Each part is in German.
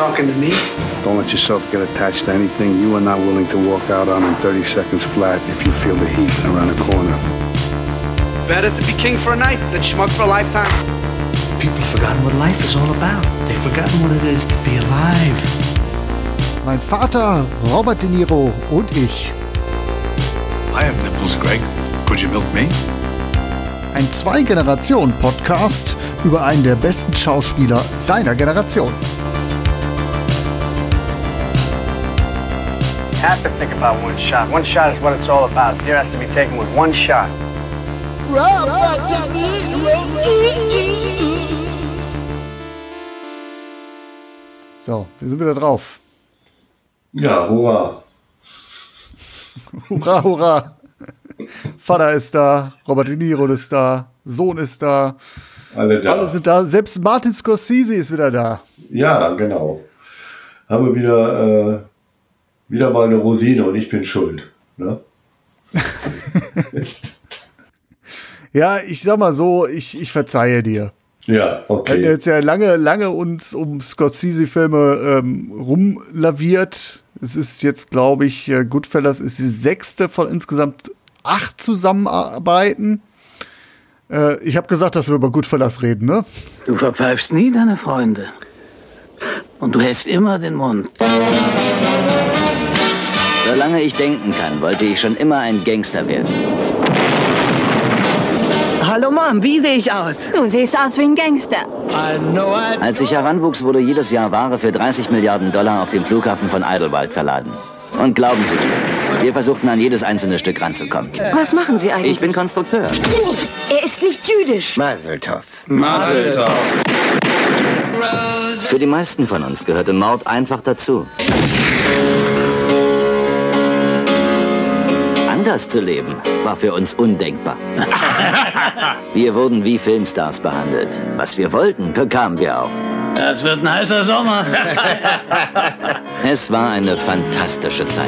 talking to me? Don't let yourself get attached to anything you are not willing to walk out on in 30 seconds flat if you feel the heat around the corner. Better to be king for a night than schmuck for a lifetime. People have forgotten what life is all about. They've forgotten what it is to be alive. Mein Vater, Robert De Niro und ich. I have nipples, Greg. Could you milk me? Ein Zwei-Generationen-Podcast über einen der besten Schauspieler seiner Generation. Have to think about one shot. One shot is what it's all about. Here has to be taken with one shot. So, wir sind wieder drauf. Ja, hurra. Hurra, hurra. Vater ist da, Robert De Niro ist da, Sohn ist da. Alle da. Alle sind da. Selbst Martin Scorsese ist wieder da. Ja, genau. Haben wir wieder, äh, wieder mal eine Rosine und ich bin schuld. Ne? Ja, ich sag mal so, ich, ich verzeihe dir. Ja, Wir haben okay. jetzt ja lange, lange uns um Scorsese-Filme ähm, rumlaviert. Es ist jetzt, glaube ich, äh, Goodfellas ist die sechste von insgesamt acht Zusammenarbeiten. Äh, ich habe gesagt, dass wir über Goodfellas reden, ne? Du verpfeifst nie deine Freunde. Und du hältst immer den Mund. Solange ich denken kann, wollte ich schon immer ein Gangster werden. Hallo Mom, wie sehe ich aus? Du siehst aus wie ein Gangster. Als ich heranwuchs, wurde jedes Jahr Ware für 30 Milliarden Dollar auf dem Flughafen von Idlewild verladen. Und glauben Sie mir, wir versuchten an jedes einzelne Stück ranzukommen. Was machen Sie eigentlich? Ich bin Konstrukteur. er ist nicht jüdisch. Maseltoff. Für die meisten von uns gehörte Mord einfach dazu. Anders zu leben war für uns undenkbar. Wir wurden wie Filmstars behandelt. Was wir wollten, bekamen wir auch. Das wird ein heißer Sommer. Es war eine fantastische Zeit.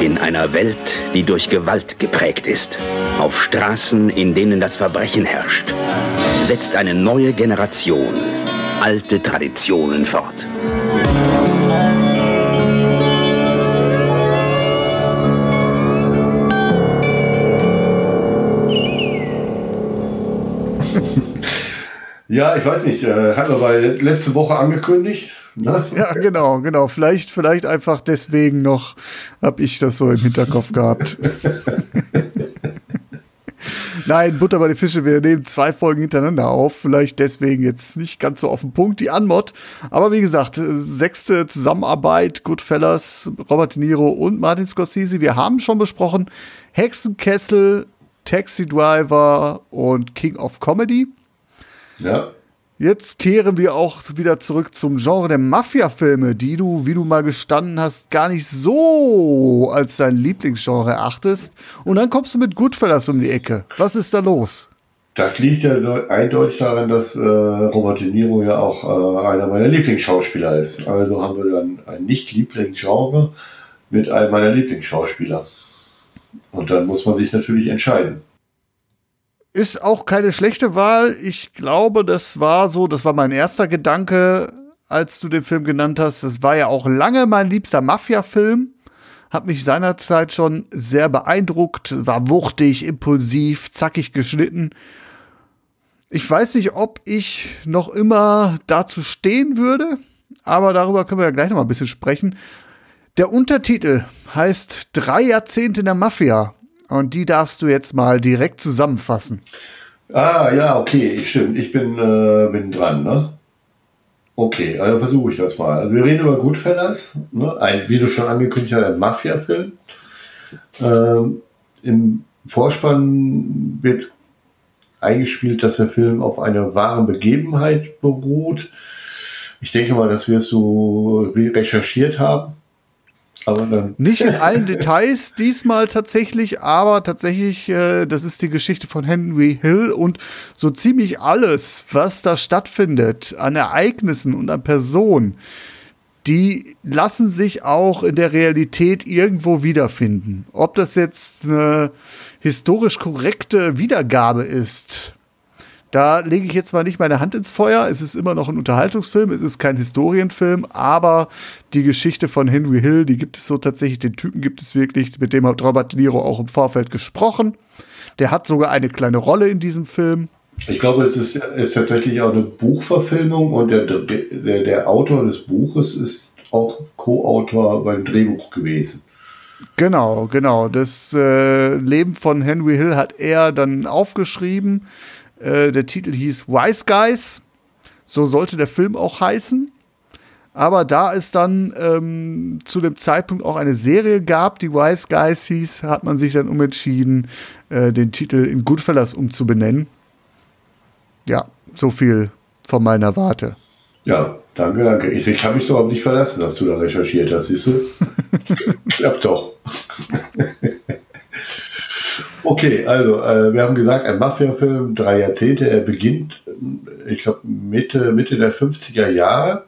In einer Welt, die durch Gewalt geprägt ist, auf Straßen, in denen das Verbrechen herrscht, setzt eine neue Generation alte Traditionen fort. Ja, ich weiß nicht, äh, haben wir bei letzte Woche angekündigt. Ne? Ja, genau, genau. Vielleicht, vielleicht einfach deswegen noch habe ich das so im Hinterkopf gehabt. Nein, Butter bei den Fische, wir nehmen zwei Folgen hintereinander auf. Vielleicht deswegen jetzt nicht ganz so auf den Punkt, die Anmod. Aber wie gesagt, sechste Zusammenarbeit, Goodfellas, Robert De Niro und Martin Scorsese. Wir haben schon besprochen Hexenkessel, Taxi Driver und King of Comedy. Ja. Jetzt kehren wir auch wieder zurück zum Genre der Mafia-Filme, die du, wie du mal gestanden hast, gar nicht so als dein Lieblingsgenre erachtest. Und dann kommst du mit Goodfellas um die Ecke. Was ist da los? Das liegt ja deu- eindeutig daran, dass äh, Robert De Niro ja auch äh, einer meiner Lieblingsschauspieler ist. Also haben wir dann ein Nicht-Lieblingsgenre mit einem meiner Lieblingsschauspieler. Und dann muss man sich natürlich entscheiden. Ist auch keine schlechte Wahl. Ich glaube, das war so, das war mein erster Gedanke, als du den Film genannt hast. Das war ja auch lange mein liebster Mafia-Film. Hat mich seinerzeit schon sehr beeindruckt, war wuchtig, impulsiv, zackig geschnitten. Ich weiß nicht, ob ich noch immer dazu stehen würde, aber darüber können wir ja gleich noch mal ein bisschen sprechen. Der Untertitel heißt Drei Jahrzehnte in der Mafia. Und die darfst du jetzt mal direkt zusammenfassen. Ah, ja, okay, stimmt. Ich bin, äh, bin dran, ne? Okay, also versuche ich das mal. Also wir reden über Goodfellas, ne? ein, wie du schon angekündigt hast, ein Mafia-Film. Ähm, Im Vorspann wird eingespielt, dass der Film auf einer wahren Begebenheit beruht. Ich denke mal, das wirst du re- recherchiert haben. Nicht in allen Details diesmal tatsächlich, aber tatsächlich, äh, das ist die Geschichte von Henry Hill und so ziemlich alles, was da stattfindet an Ereignissen und an Personen, die lassen sich auch in der Realität irgendwo wiederfinden. Ob das jetzt eine historisch korrekte Wiedergabe ist, Da lege ich jetzt mal nicht meine Hand ins Feuer. Es ist immer noch ein Unterhaltungsfilm, es ist kein Historienfilm, aber die Geschichte von Henry Hill, die gibt es so tatsächlich, den Typen gibt es wirklich, mit dem hat Robert De Niro auch im Vorfeld gesprochen. Der hat sogar eine kleine Rolle in diesem Film. Ich glaube, es ist, ist tatsächlich auch eine Buchverfilmung und der, der, der Autor des Buches ist auch Co-Autor beim Drehbuch gewesen. Genau, genau. Das äh, Leben von Henry Hill hat er dann aufgeschrieben. Äh, der Titel hieß Wise Guys. So sollte der Film auch heißen. Aber da es dann ähm, zu dem Zeitpunkt auch eine Serie gab, die Wise Guys hieß, hat man sich dann umentschieden, äh, den Titel in Goodfellas umzubenennen. Ja, so viel von meiner Warte. Ja, danke, danke. Ich, ich kann mich doch nicht verlassen, dass du da recherchiert hast, siehst du? Klappt doch. okay, also äh, wir haben gesagt, ein Mafia-Film, drei Jahrzehnte. Er beginnt, ich glaube, Mitte, Mitte der 50er Jahre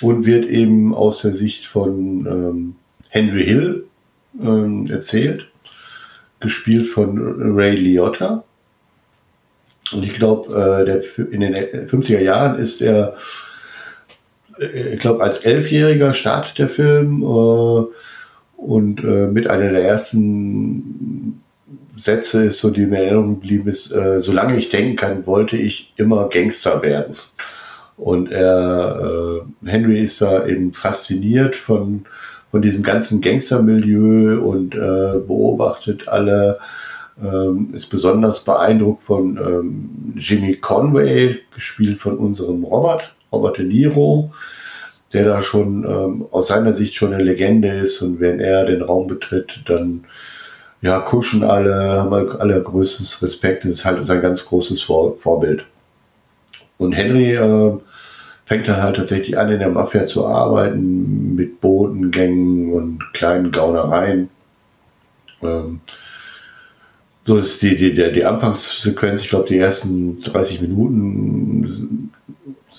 und wird eben aus der Sicht von ähm, Henry Hill ähm, erzählt, gespielt von Ray Liotta. Und ich glaube, äh, in den 50er Jahren ist er, äh, ich glaube, als Elfjähriger startet der Film äh, und äh, mit einer der ersten Sätze ist so, die mir in Erinnerung geblieben ist, äh, solange ich denken kann, wollte ich immer Gangster werden. Und er, äh, Henry ist da eben fasziniert von, von diesem ganzen Gangstermilieu und äh, beobachtet alle, ähm, ist besonders beeindruckt von ähm, Jimmy Conway, gespielt von unserem Robert, Robert De Niro, der da schon ähm, aus seiner Sicht schon eine Legende ist und wenn er den Raum betritt, dann ja, kuschen alle, haben alle größtes Respekt ist halt sein ganz großes Vor Vorbild. Und Henry äh, fängt dann halt tatsächlich an, in der Mafia zu arbeiten, mit Botengängen und kleinen Gaunereien. Ähm, so ist die, die, die, die Anfangssequenz, ich glaube, die ersten 30 Minuten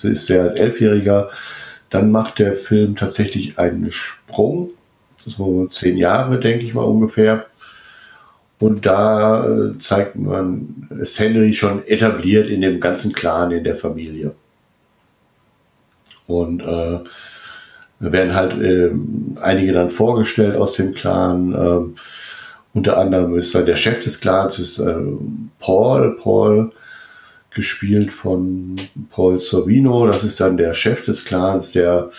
ist er als Elfjähriger. Dann macht der Film tatsächlich einen Sprung, so zehn Jahre, denke ich mal ungefähr. Und da äh, zeigt man, ist Henry schon etabliert in dem ganzen Clan, in der Familie. Und äh, werden halt äh, einige dann vorgestellt aus dem Clan. Äh, unter anderem ist da der Chef des Clans, ist äh, Paul. Paul, gespielt von Paul Sorvino. Das ist dann der Chef des Clans, der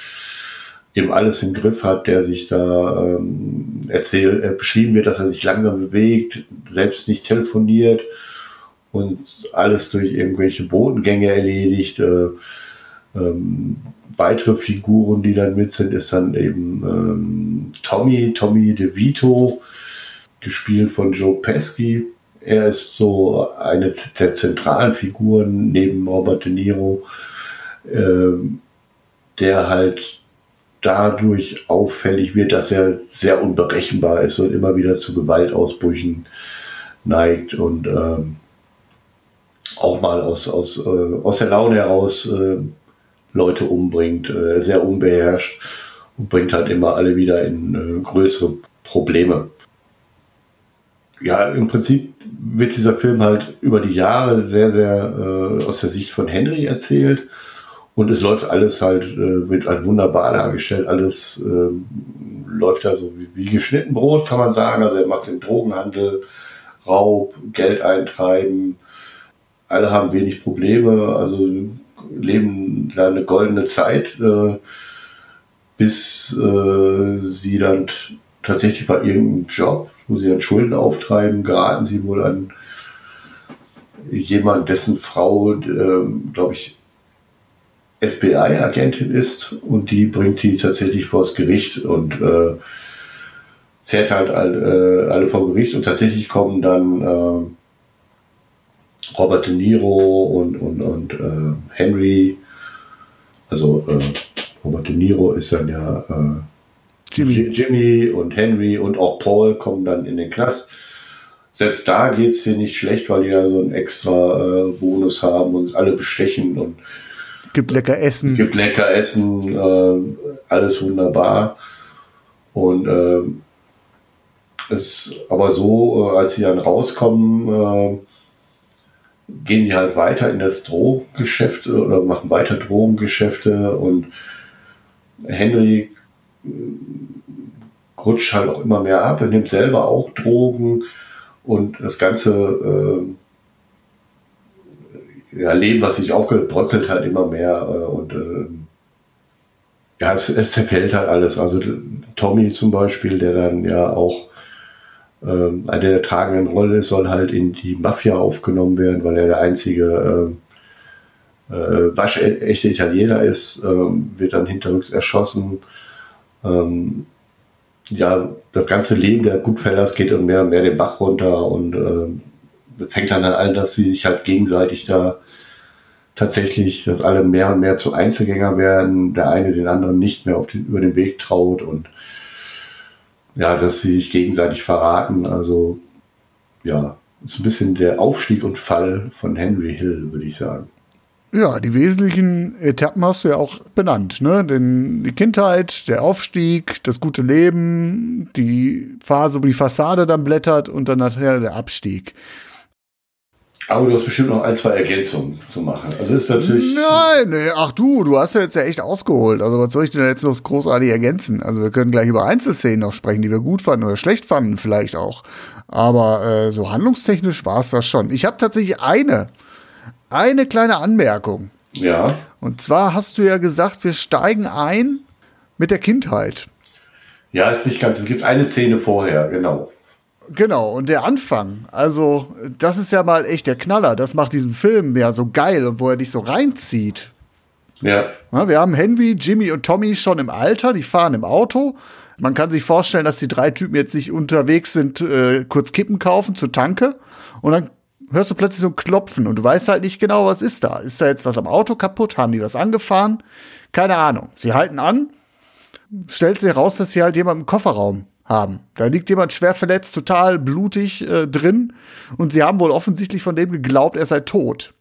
eben alles im Griff hat, der sich da ähm, erzählt, äh, beschrieben wird, dass er sich langsam bewegt, selbst nicht telefoniert und alles durch irgendwelche Bodengänge erledigt. Äh, ähm, weitere Figuren, die dann mit sind, ist dann eben ähm, Tommy, Tommy DeVito, gespielt von Joe Pesky. Er ist so eine der zentralen Figuren neben Robert De Niro, ähm, der halt dadurch auffällig wird, dass er sehr unberechenbar ist und immer wieder zu Gewaltausbrüchen neigt und ähm, auch mal aus, aus, äh, aus der Laune heraus äh, Leute umbringt, äh, sehr unbeherrscht und bringt halt immer alle wieder in äh, größere Probleme. Ja, im Prinzip wird dieser Film halt über die Jahre sehr, sehr äh, aus der Sicht von Henry erzählt. Und es läuft alles halt, äh, wird halt wunderbar dargestellt. Alles äh, läuft da so wie, wie geschnitten Brot, kann man sagen. Also er macht den Drogenhandel, Raub, Geld eintreiben. Alle haben wenig Probleme. Also leben da eine goldene Zeit, äh, bis äh, sie dann tatsächlich bei irgendeinem Job, wo sie dann Schulden auftreiben, geraten sie wohl an jemand, dessen Frau, äh, glaube ich, FBI-Agentin ist und die bringt die tatsächlich vors Gericht und äh, zerrt halt alle, äh, alle vor Gericht und tatsächlich kommen dann äh, Robert De Niro und, und, und äh, Henry, also äh, Robert De Niro ist dann ja äh, Jimmy. Jimmy und Henry und auch Paul kommen dann in den Knast. Selbst da geht es dir nicht schlecht, weil die ja so einen extra äh, Bonus haben und alle bestechen und gibt lecker Essen. Gibt lecker Essen, äh, alles wunderbar. Und äh, es aber so, äh, als sie dann rauskommen, äh, gehen die halt weiter in das Drogengeschäft oder machen weiter Drogengeschäfte und Henry äh, rutscht halt auch immer mehr ab, er nimmt selber auch Drogen und das ganze äh, ja, Leben, was sich aufgebröckelt hat, immer mehr äh, und äh, ja, es, es zerfällt halt alles. Also Tommy zum Beispiel, der dann ja auch ähm, eine der tragenden Rolle ist, soll halt in die Mafia aufgenommen werden, weil er der einzige äh, äh, waschechte Italiener ist, ähm, wird dann hinterrücks erschossen. Ähm, ja, das ganze Leben der Goodfellas geht und mehr und mehr den Bach runter und äh, fängt dann an, dass sie sich halt gegenseitig da tatsächlich, dass alle mehr und mehr zu Einzelgänger werden, der eine den anderen nicht mehr den, über den Weg traut und ja, dass sie sich gegenseitig verraten. Also ja, ist ein bisschen der Aufstieg und Fall von Henry Hill, würde ich sagen. Ja, die wesentlichen Etappen hast du ja auch benannt, ne? Denn die Kindheit, der Aufstieg, das gute Leben, die Phase, wo die Fassade dann blättert und dann nachher der Abstieg. Aber du hast bestimmt noch ein, zwei Ergänzungen zu machen. Also ist natürlich. Nein, nee, ach du, du hast ja jetzt ja echt ausgeholt. Also was soll ich denn jetzt noch großartig ergänzen? Also wir können gleich über Einzelszenen noch sprechen, die wir gut fanden oder schlecht fanden vielleicht auch. Aber äh, so handlungstechnisch war es das schon. Ich habe tatsächlich eine, eine kleine Anmerkung. Ja. Und zwar hast du ja gesagt, wir steigen ein mit der Kindheit. Ja, ist nicht ganz. Es gibt eine Szene vorher, genau. Genau, und der Anfang, also das ist ja mal echt der Knaller. Das macht diesen Film ja so geil und wo er dich so reinzieht. Ja. ja. Wir haben Henry, Jimmy und Tommy schon im Alter, die fahren im Auto. Man kann sich vorstellen, dass die drei Typen jetzt nicht unterwegs sind, äh, kurz Kippen kaufen zur Tanke. Und dann hörst du plötzlich so ein Klopfen und du weißt halt nicht genau, was ist da. Ist da jetzt was am Auto kaputt? Haben die was angefahren? Keine Ahnung. Sie halten an, stellt sich heraus, dass sie halt jemand im Kofferraum haben. Da liegt jemand schwer verletzt, total blutig äh, drin und sie haben wohl offensichtlich von dem geglaubt, er sei tot.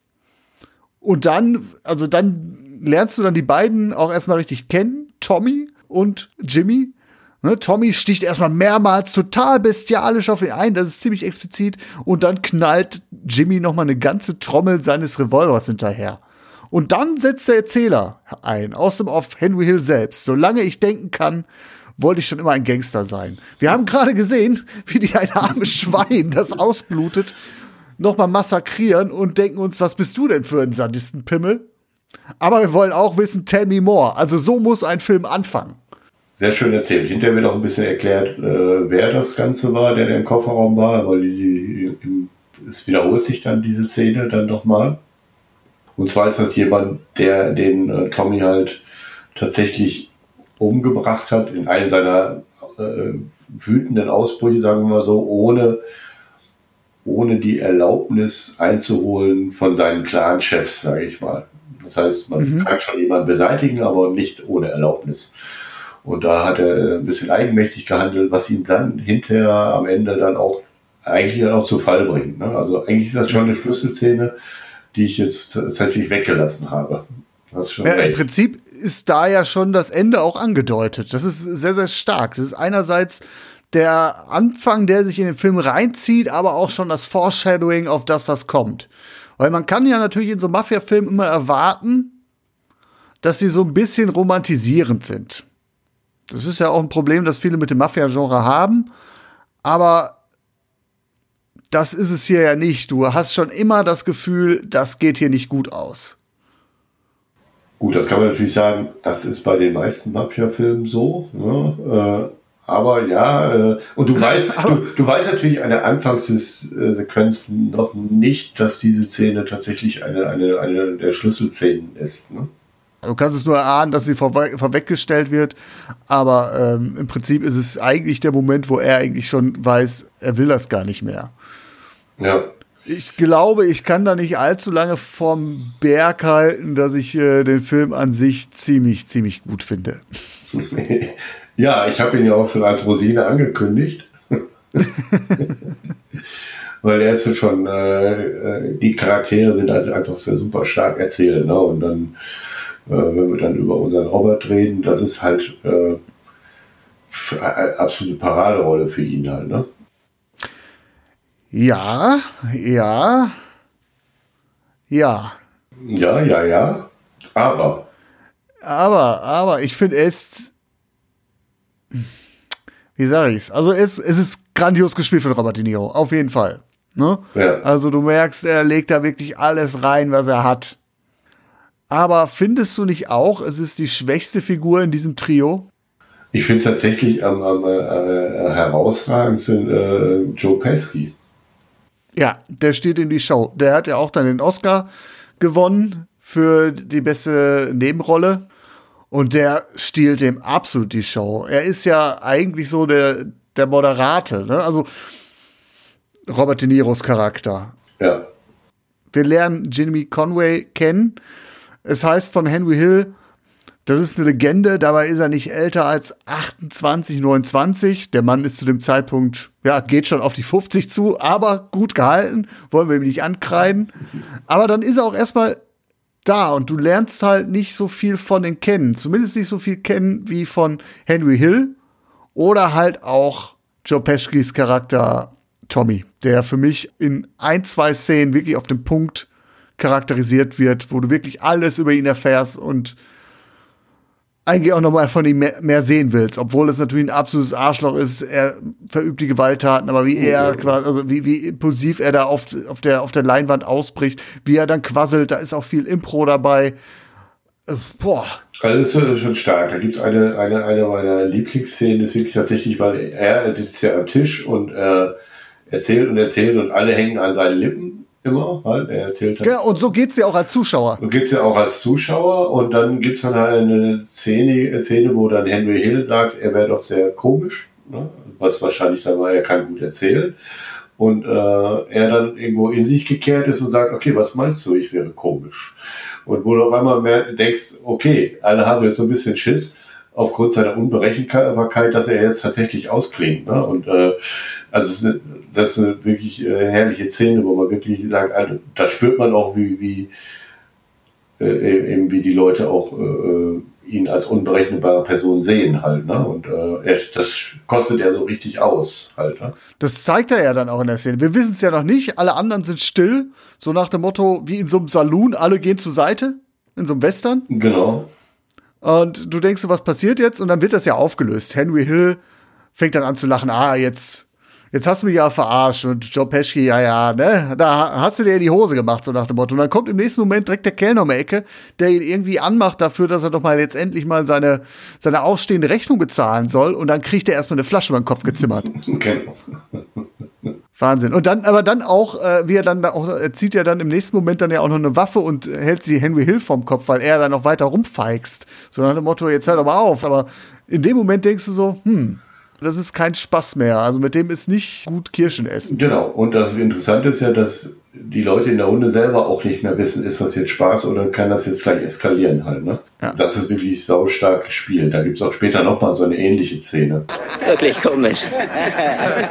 Und dann, also dann lernst du dann die beiden auch erstmal richtig kennen, Tommy und Jimmy. Ne, Tommy sticht erstmal mehrmals total bestialisch auf ihn ein, das ist ziemlich explizit. Und dann knallt Jimmy nochmal eine ganze Trommel seines Revolvers hinterher. Und dann setzt der Erzähler ein, aus dem Off Henry Hill selbst. Solange ich denken kann, wollte ich schon immer ein Gangster sein. Wir haben gerade gesehen, wie die ein armes Schwein, das ausblutet, nochmal massakrieren und denken uns, was bist du denn für ein Sadistenpimmel? Aber wir wollen auch wissen, tell me more. Also so muss ein Film anfangen. Sehr schön erzählt. Hinterher wird auch ein bisschen erklärt, äh, wer das Ganze war, der, im Kofferraum war, weil die, die, es wiederholt sich dann diese Szene dann nochmal. Und zwar ist das jemand, der den äh, Tommy halt tatsächlich umgebracht hat in einem seiner äh, wütenden Ausbrüche, sagen wir mal so, ohne, ohne die Erlaubnis einzuholen von seinen Clan-Chefs, sage ich mal. Das heißt, man mhm. kann schon jemanden beseitigen, aber nicht ohne Erlaubnis. Und da hat er ein bisschen eigenmächtig gehandelt, was ihn dann hinterher am Ende dann auch eigentlich dann auch zu Fall bringt. Ne? Also eigentlich ist das schon eine Schlüsselszene, die ich jetzt tatsächlich weggelassen habe. Ja, Im Prinzip ist da ja schon das Ende auch angedeutet. Das ist sehr, sehr stark. Das ist einerseits der Anfang, der sich in den Film reinzieht, aber auch schon das Foreshadowing auf das, was kommt. Weil man kann ja natürlich in so Mafia-Filmen immer erwarten, dass sie so ein bisschen romantisierend sind. Das ist ja auch ein Problem, das viele mit dem Mafia-Genre haben. Aber das ist es hier ja nicht. Du hast schon immer das Gefühl, das geht hier nicht gut aus. Gut, das kann man natürlich sagen, das ist bei den meisten Mafia-Filmen so. Ne? Äh, aber ja, äh, und du, weißt, du, du weißt natürlich an der Anfangssequenz noch nicht, dass diese Szene tatsächlich eine, eine, eine der Schlüsselszenen ist. Ne? Du kannst es nur erahnen, dass sie vorwe vorweggestellt wird, aber ähm, im Prinzip ist es eigentlich der Moment, wo er eigentlich schon weiß, er will das gar nicht mehr. Ja. Ich glaube, ich kann da nicht allzu lange vom Berg halten, dass ich äh, den Film an sich ziemlich, ziemlich gut finde. ja, ich habe ihn ja auch schon als Rosine angekündigt. Weil er ist schon, äh, äh, die Charaktere sind halt einfach sehr super stark erzählt. Ne? Und dann, äh, wenn wir dann über unseren Robert reden, das ist halt äh, absolute Paraderolle für ihn halt. Ne? Ja, ja. Ja. Ja, ja, ja. Aber. Aber, aber, ich finde, ist. Wie sage ich's? Also, es, es ist grandios gespielt von Robert De Niro. Auf jeden Fall. Ne? Ja. Also, du merkst, er legt da wirklich alles rein, was er hat. Aber findest du nicht auch, es ist die schwächste Figur in diesem Trio? Ich finde tatsächlich am, am äh, herausragendsten äh, Joe Pesci. Ja, der steht in die Show. Der hat ja auch dann den Oscar gewonnen für die beste Nebenrolle. Und der stiehlt dem absolut die Show. Er ist ja eigentlich so der, der Moderate, ne? Also Robert De Niros Charakter. Ja. Wir lernen Jimmy Conway kennen. Es heißt von Henry Hill, das ist eine Legende, dabei ist er nicht älter als 28, 29. Der Mann ist zu dem Zeitpunkt, ja, geht schon auf die 50 zu, aber gut gehalten, wollen wir ihm nicht ankreiden. Aber dann ist er auch erstmal da und du lernst halt nicht so viel von den kennen. Zumindest nicht so viel kennen wie von Henry Hill oder halt auch Joe Peschkis Charakter Tommy, der für mich in ein, zwei Szenen wirklich auf dem Punkt charakterisiert wird, wo du wirklich alles über ihn erfährst und eigentlich auch nochmal von ihm mehr, mehr, sehen willst, obwohl es natürlich ein absolutes Arschloch ist. Er verübt die Gewalttaten, aber wie er quasi, also wie, wie impulsiv er da auf, auf, der, auf der Leinwand ausbricht, wie er dann quasselt, da ist auch viel Impro dabei. Boah. Also das ist schon stark. Da gibt es eine, eine, eine meiner Lieblingsszenen, das ist wirklich tatsächlich, weil er, er sitzt ja am Tisch und äh, erzählt und erzählt und alle hängen an seinen Lippen immer, halt. Er erzählt dann, Genau, und so geht's ja auch als Zuschauer. So geht's ja auch als Zuschauer und dann gibt's dann halt eine Szene, Szene, wo dann Henry Hill sagt, er wäre doch sehr komisch, ne? was wahrscheinlich dann war, er kann gut erzählen. Und äh, er dann irgendwo in sich gekehrt ist und sagt, okay, was meinst du, ich wäre komisch? Und wo du auf einmal mehr denkst, okay, alle haben jetzt so ein bisschen Schiss, aufgrund seiner Unberechenbarkeit, dass er jetzt tatsächlich ausklingt. Ne? Und äh, also eine, das ist eine wirklich äh, herrliche Szene, wo man wirklich sagt, also, da spürt man auch, wie, wie, äh, eben wie die Leute auch äh, ihn als unberechenbare Person sehen halt. Ne? Und äh, er, das kostet er so richtig aus halt. Ne? Das zeigt er ja dann auch in der Szene. Wir wissen es ja noch nicht, alle anderen sind still, so nach dem Motto, wie in so einem Saloon, alle gehen zur Seite, in so einem Western. Genau. Und du denkst, was passiert jetzt? Und dann wird das ja aufgelöst. Henry Hill fängt dann an zu lachen. Ah, jetzt, jetzt hast du mich ja verarscht. Und Joe Pesci, ja, ja, ne? Da hast du dir die Hose gemacht, so nach dem Motto. Und dann kommt im nächsten Moment direkt der Kellner um die Ecke, der ihn irgendwie anmacht dafür, dass er doch mal jetzt endlich mal seine, seine ausstehende Rechnung bezahlen soll. Und dann kriegt er erstmal eine Flasche über den Kopf gezimmert. Genau. Wahnsinn. Und dann, aber dann auch, äh, wie er dann da auch, er zieht ja dann im nächsten Moment dann ja auch noch eine Waffe und hält sie Henry Hill vom Kopf, weil er dann noch weiter rumfeixt. So nach dem Motto, jetzt hör doch mal auf. Aber in dem Moment denkst du so, hm, das ist kein Spaß mehr. Also mit dem ist nicht gut Kirschen essen. Genau. Und das Interessante ist ja, dass die Leute in der Runde selber auch nicht mehr wissen, ist das jetzt Spaß oder kann das jetzt gleich eskalieren halt. Ne? Ja. Das ist wirklich saustark gespielt. Da gibt es auch später nochmal so eine ähnliche Szene. Wirklich komisch.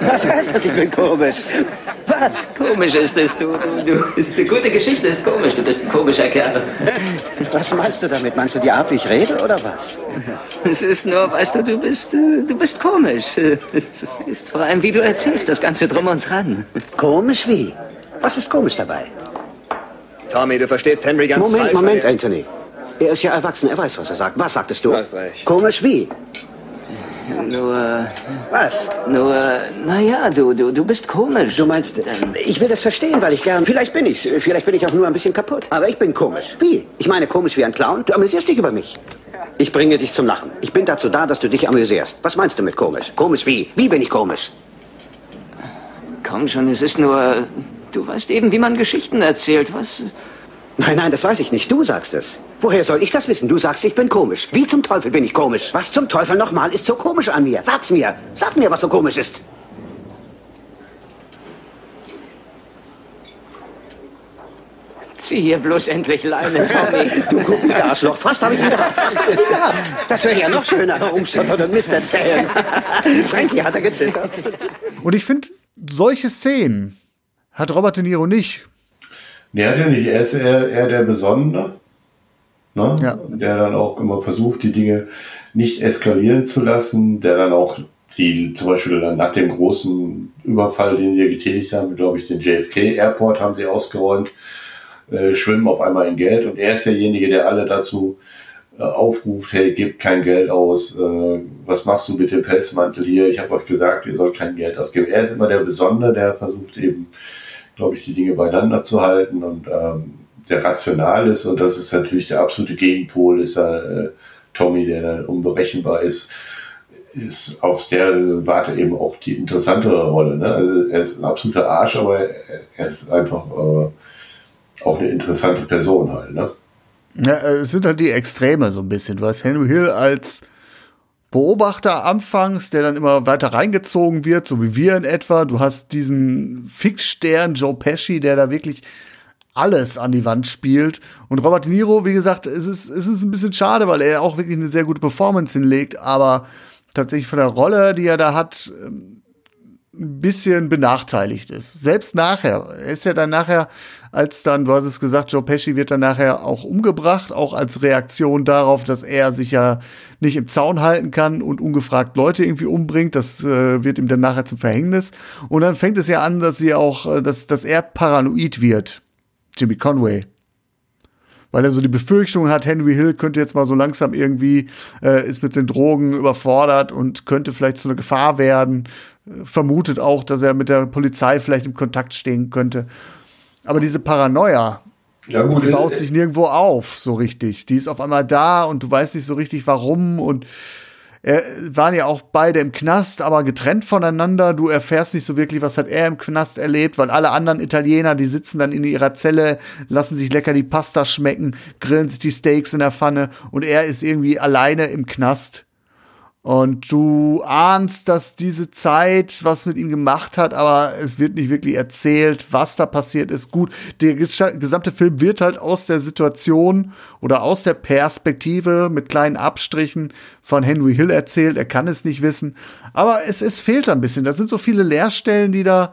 Was heißt das? Ich bin komisch. Was? Komisch ist es. Du, du, du. Ist eine gute Geschichte, ist komisch. Du bist ein komischer Kerl. Was meinst du damit? Meinst du die Art, wie ich rede, oder was? Es ist nur, weißt du, du bist, äh, du bist komisch. Es ist vor allem, wie du erzählst, das Ganze drum und dran. Komisch wie? Was ist komisch dabei? Tommy, du verstehst Henry ganz Moment, falsch. Moment, Anthony. Er ist ja erwachsen, er weiß, was er sagt. Was sagtest du? Du hast recht. Komisch wie? Nur, Was? nur, naja, du, du, du bist komisch. Du meinst, ich will das verstehen, weil ich gern. Vielleicht bin ich's. Vielleicht bin ich auch nur ein bisschen kaputt. Aber ich bin komisch. Wie? Ich meine komisch wie ein Clown? Du amüsierst dich über mich. Ich bringe dich zum Lachen. Ich bin dazu da, dass du dich amüsierst. Was meinst du mit komisch? Komisch wie? Wie bin ich komisch? Komm schon, es ist nur, du weißt eben, wie man Geschichten erzählt, was? Nein, nein, das weiß ich nicht. Du sagst es. Woher soll ich das wissen? Du sagst, ich bin komisch. Wie zum Teufel bin ich komisch? Was zum Teufel nochmal ist so komisch an mir? Sag's mir. Sag mir, was so komisch ist. Zieh hier bloß endlich Leine, Tommy. Du Kuckuck-Arschloch. Fast habe ich ihn gehabt. Fast habe ich ihn gehabt. Das wäre ja noch schöner. Herumstottern und Mist erzählen. Frankie hat er gezittert. Und ich finde, solche Szenen hat Robert De Niro nicht. Nee, hat er nicht. Er ist eher, eher der Besondere, ne? Ja. der dann auch immer versucht, die Dinge nicht eskalieren zu lassen, der dann auch die, zum Beispiel dann nach dem großen Überfall, den sie getätigt haben, glaube ich, den JFK Airport haben sie ausgeräumt, äh, schwimmen auf einmal in Geld und er ist derjenige, der alle dazu äh, aufruft, hey, gebt kein Geld aus, äh, was machst du mit dem Pelzmantel hier? Ich habe euch gesagt, ihr sollt kein Geld ausgeben. Er ist immer der Besondere, der versucht eben, glaube ich, die Dinge beieinander zu halten und ähm, der rational ist und das ist natürlich der absolute Gegenpol, ist äh, Tommy, der dann unberechenbar ist, ist auf der Warte eben auch die interessantere Rolle. Ne? Also er ist ein absoluter Arsch, aber er ist einfach äh, auch eine interessante Person halt. Ne? Ja, es sind halt die Extreme so ein bisschen. Du hast Henry Hill als Beobachter anfangs, der dann immer weiter reingezogen wird, so wie wir in etwa. Du hast diesen Fixstern Joe Pesci, der da wirklich alles an die Wand spielt. Und Robert De Niro, wie gesagt, es ist, es ist ein bisschen schade, weil er auch wirklich eine sehr gute Performance hinlegt, aber tatsächlich von der Rolle, die er da hat, ähm, ein bisschen benachteiligt ist. Selbst nachher. Er ist ja dann nachher, als dann, du hast es gesagt, Joe Pesci wird dann nachher auch umgebracht, auch als Reaktion darauf, dass er sich ja nicht im Zaun halten kann und ungefragt Leute irgendwie umbringt. Das äh, wird ihm dann nachher zum Verhängnis. Und dann fängt es ja an, dass sie auch, äh, dass, dass er paranoid wird. Jimmy Conway. Weil er so die Befürchtung hat, Henry Hill könnte jetzt mal so langsam irgendwie, äh, ist mit den Drogen überfordert und könnte vielleicht zu einer Gefahr werden. Vermutet auch, dass er mit der Polizei vielleicht im Kontakt stehen könnte. Aber diese Paranoia, ja, gut, die baut äh, sich nirgendwo auf, so richtig. Die ist auf einmal da und du weißt nicht so richtig warum und äh, waren ja auch beide im Knast, aber getrennt voneinander. Du erfährst nicht so wirklich, was hat er im Knast erlebt, weil alle anderen Italiener, die sitzen dann in ihrer Zelle, lassen sich lecker die Pasta schmecken, grillen sich die Steaks in der Pfanne und er ist irgendwie alleine im Knast. Und du ahnst, dass diese Zeit was mit ihm gemacht hat, aber es wird nicht wirklich erzählt, was da passiert ist. Gut, der gesamte Film wird halt aus der Situation oder aus der Perspektive mit kleinen Abstrichen von Henry Hill erzählt. Er kann es nicht wissen. Aber es, es fehlt ein bisschen. Da sind so viele Leerstellen, die da,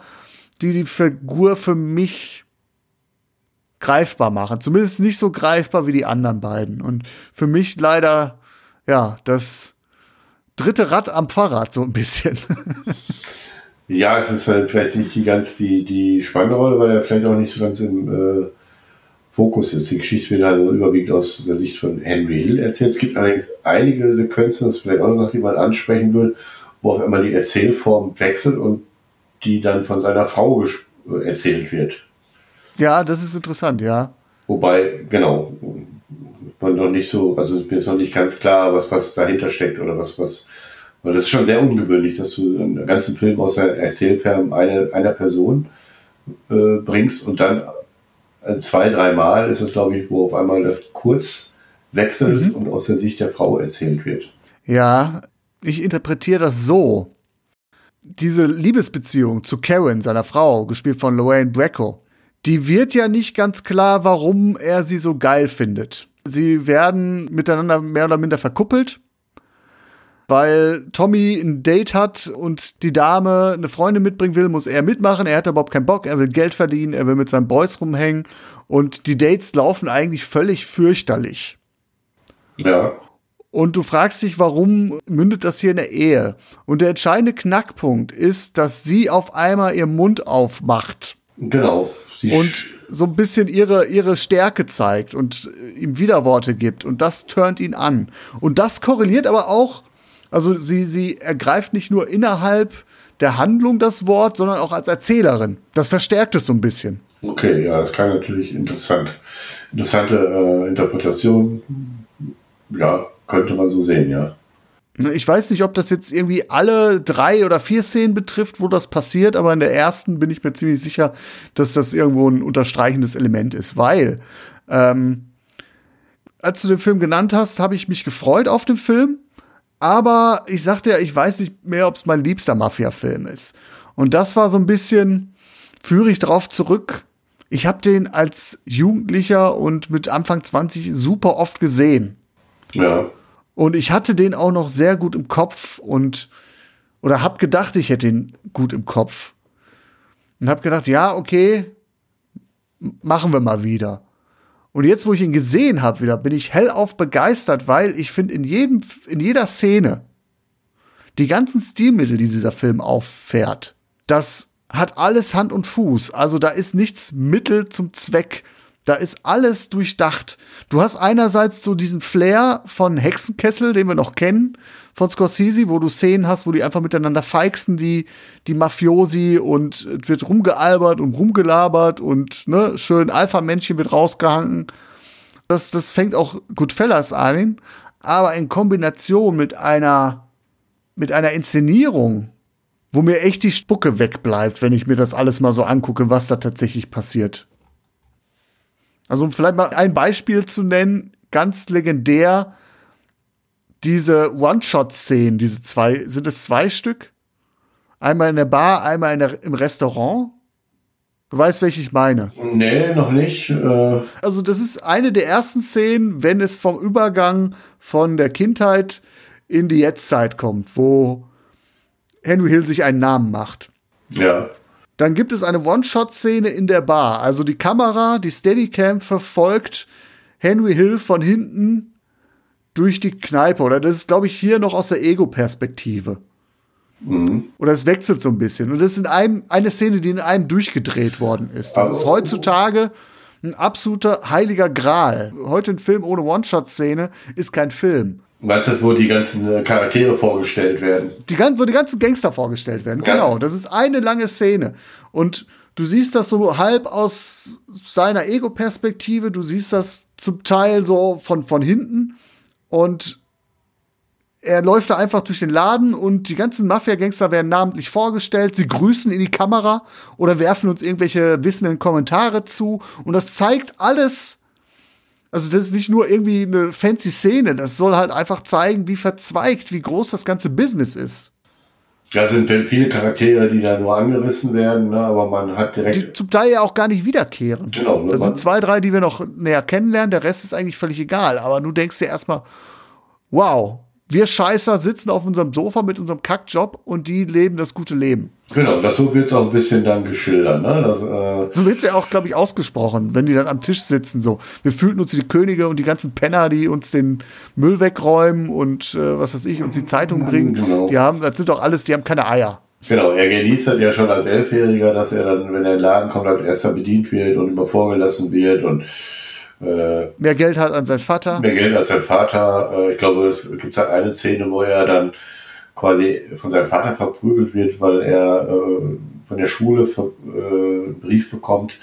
die die Figur für mich greifbar machen. Zumindest nicht so greifbar wie die anderen beiden. Und für mich leider, ja, das, dritte Rad am Fahrrad, so ein bisschen. ja, es ist halt vielleicht nicht die ganz die, die spannende Rolle, weil er vielleicht auch nicht so ganz im äh, Fokus ist. Die Geschichte wird halt überwiegend aus der Sicht von Henry Hill erzählt. Es gibt allerdings einige Sequenzen, das ist vielleicht auch eine Sache, die man ansprechen will, wo auf einmal die Erzählform wechselt und die dann von seiner Frau erzählt wird. Ja, das ist interessant, ja. Wobei, genau, man noch nicht so, also mir ist noch nicht ganz klar, was, was dahinter steckt oder was, was, weil das ist schon sehr ungewöhnlich, dass du einen ganzen Film aus der Erzählfern einer, einer Person äh, bringst und dann zwei, dreimal ist es, glaube ich, wo auf einmal das kurz wechselt mhm. und aus der Sicht der Frau erzählt wird. Ja, ich interpretiere das so. Diese Liebesbeziehung zu Karen, seiner Frau, gespielt von Lorraine Bracco, die wird ja nicht ganz klar, warum er sie so geil findet. Sie werden miteinander mehr oder minder verkuppelt, weil Tommy ein Date hat und die Dame eine Freundin mitbringen will, muss er mitmachen. Er hat überhaupt keinen Bock, er will Geld verdienen, er will mit seinen Boys rumhängen und die Dates laufen eigentlich völlig fürchterlich. Ja. Und du fragst dich, warum mündet das hier in der Ehe? Und der entscheidende Knackpunkt ist, dass sie auf einmal ihren Mund aufmacht. Genau. Sie und so ein bisschen ihre, ihre Stärke zeigt und ihm Widerworte gibt. Und das turnt ihn an. Und das korreliert aber auch, also sie, sie ergreift nicht nur innerhalb der Handlung das Wort, sondern auch als Erzählerin. Das verstärkt es so ein bisschen. Okay, ja, das kann natürlich interessant. Interessante äh, Interpretation. Ja, könnte man so sehen, ja. Ne, ich weiß nicht, ob das jetzt irgendwie alle drei oder vier Szenen betrifft, wo das passiert, aber in der ersten bin ich mir ziemlich sicher, dass das irgendwo ein unterstreichendes Element ist, weil ähm, als du den Film genannt hast, habe ich mich gefreut auf den Film, aber ich sagte ja, ich weiß nicht mehr, ob es mein liebster Mafia-Film ist. Und das war so ein bisschen, führe ich darauf zurück. Ich habe den als Jugendlicher und mit Anfang 20 super oft gesehen. Ja. Und ich hatte den auch noch sehr gut im Kopf und oder hab gedacht, ich hätte ihn gut im Kopf. Und hab gedacht, ja, okay, machen wir mal wieder. Und jetzt, wo ich ihn gesehen habe wieder, bin ich hellauf begeistert, weil ich finde in jedem in jeder Szene die ganzen Stilmittel, die dieser Film auffährt, das hat alles Hand und Fuß. Also da ist nichts Mittel zum Zweck Da ist alles durchdacht. Du hast einerseits so diesen Flair von Hexenkessel, den wir noch kennen, von Scorsese, wo du Szenen hast, wo die einfach miteinander feixen, die, die Mafiosi und wird rumgealbert und rumgelabert und ne, schön Alpha-Männchen wird rausgehangen. Das, das fängt auch Goodfellas an, aber in Kombination mit einer, mit einer Inszenierung, wo mir echt die Spucke wegbleibt, wenn ich mir das alles mal so angucke, was da tatsächlich passiert. Also um vielleicht mal ein Beispiel zu nennen, ganz legendär, diese One-Shot-Szenen, diese zwei, sind es zwei Stück? Einmal in der Bar, einmal in der, im Restaurant. Du weißt, welche ich meine. Nee, noch nicht. Äh also, das ist eine der ersten Szenen, wenn es vom Übergang von der Kindheit in die Jetztzeit kommt, wo Henry Hill sich einen Namen macht. Ja. Dann gibt es eine One-Shot-Szene in der Bar. Also die Kamera, die Steadicam verfolgt Henry Hill von hinten durch die Kneipe. Oder das ist, glaube ich, hier noch aus der Ego-Perspektive. Mhm. Oder es wechselt so ein bisschen. Und das ist in einem, eine Szene, die in einem durchgedreht worden ist. Das Also- ist heutzutage ein absoluter heiliger Gral. Heute ein Film ohne One-Shot-Szene ist kein Film. Meinst du, wo die ganzen äh, Charaktere vorgestellt werden? Die, gan- wo die ganzen Gangster vorgestellt werden. Ja. Genau, das ist eine lange Szene. Und du siehst das so halb aus seiner Ego-Perspektive, du siehst das zum Teil so von, von hinten. Und er läuft da einfach durch den Laden und die ganzen Mafia-Gangster werden namentlich vorgestellt. Sie grüßen in die Kamera oder werfen uns irgendwelche wissenden Kommentare zu. Und das zeigt alles. Also, das ist nicht nur irgendwie eine fancy Szene. Das soll halt einfach zeigen, wie verzweigt, wie groß das ganze Business ist. Ja, es sind viele Charaktere, die da nur angerissen werden, ne? aber man hat direkt. Die zum Teil ja auch gar nicht wiederkehren. Genau, ne, Das man- sind zwei, drei, die wir noch näher kennenlernen. Der Rest ist eigentlich völlig egal. Aber du denkst dir erstmal, wow, wir Scheißer sitzen auf unserem Sofa mit unserem Kackjob und die leben das gute Leben. Genau, das so wird es auch ein bisschen dann geschildert. Ne? Das, äh, So wird's ja auch, glaube ich, ausgesprochen, wenn die dann am Tisch sitzen. So, wir fühlten uns wie die Könige und die ganzen Penner, die uns den Müll wegräumen und äh, was weiß ich, uns die Zeitung bringen. Genau. Die haben, das sind doch alles, die haben keine Eier. Genau, er genießt das ja schon als Elfjähriger, dass er dann, wenn er in den Laden kommt, als erster bedient wird und immer vorgelassen wird und äh, Mehr Geld hat an seinen Vater. mehr Geld als sein Vater. Äh, ich glaube, es gibt halt eine Szene, wo er dann quasi von seinem Vater verprügelt wird, weil er äh, von der Schule äh, einen Brief bekommt,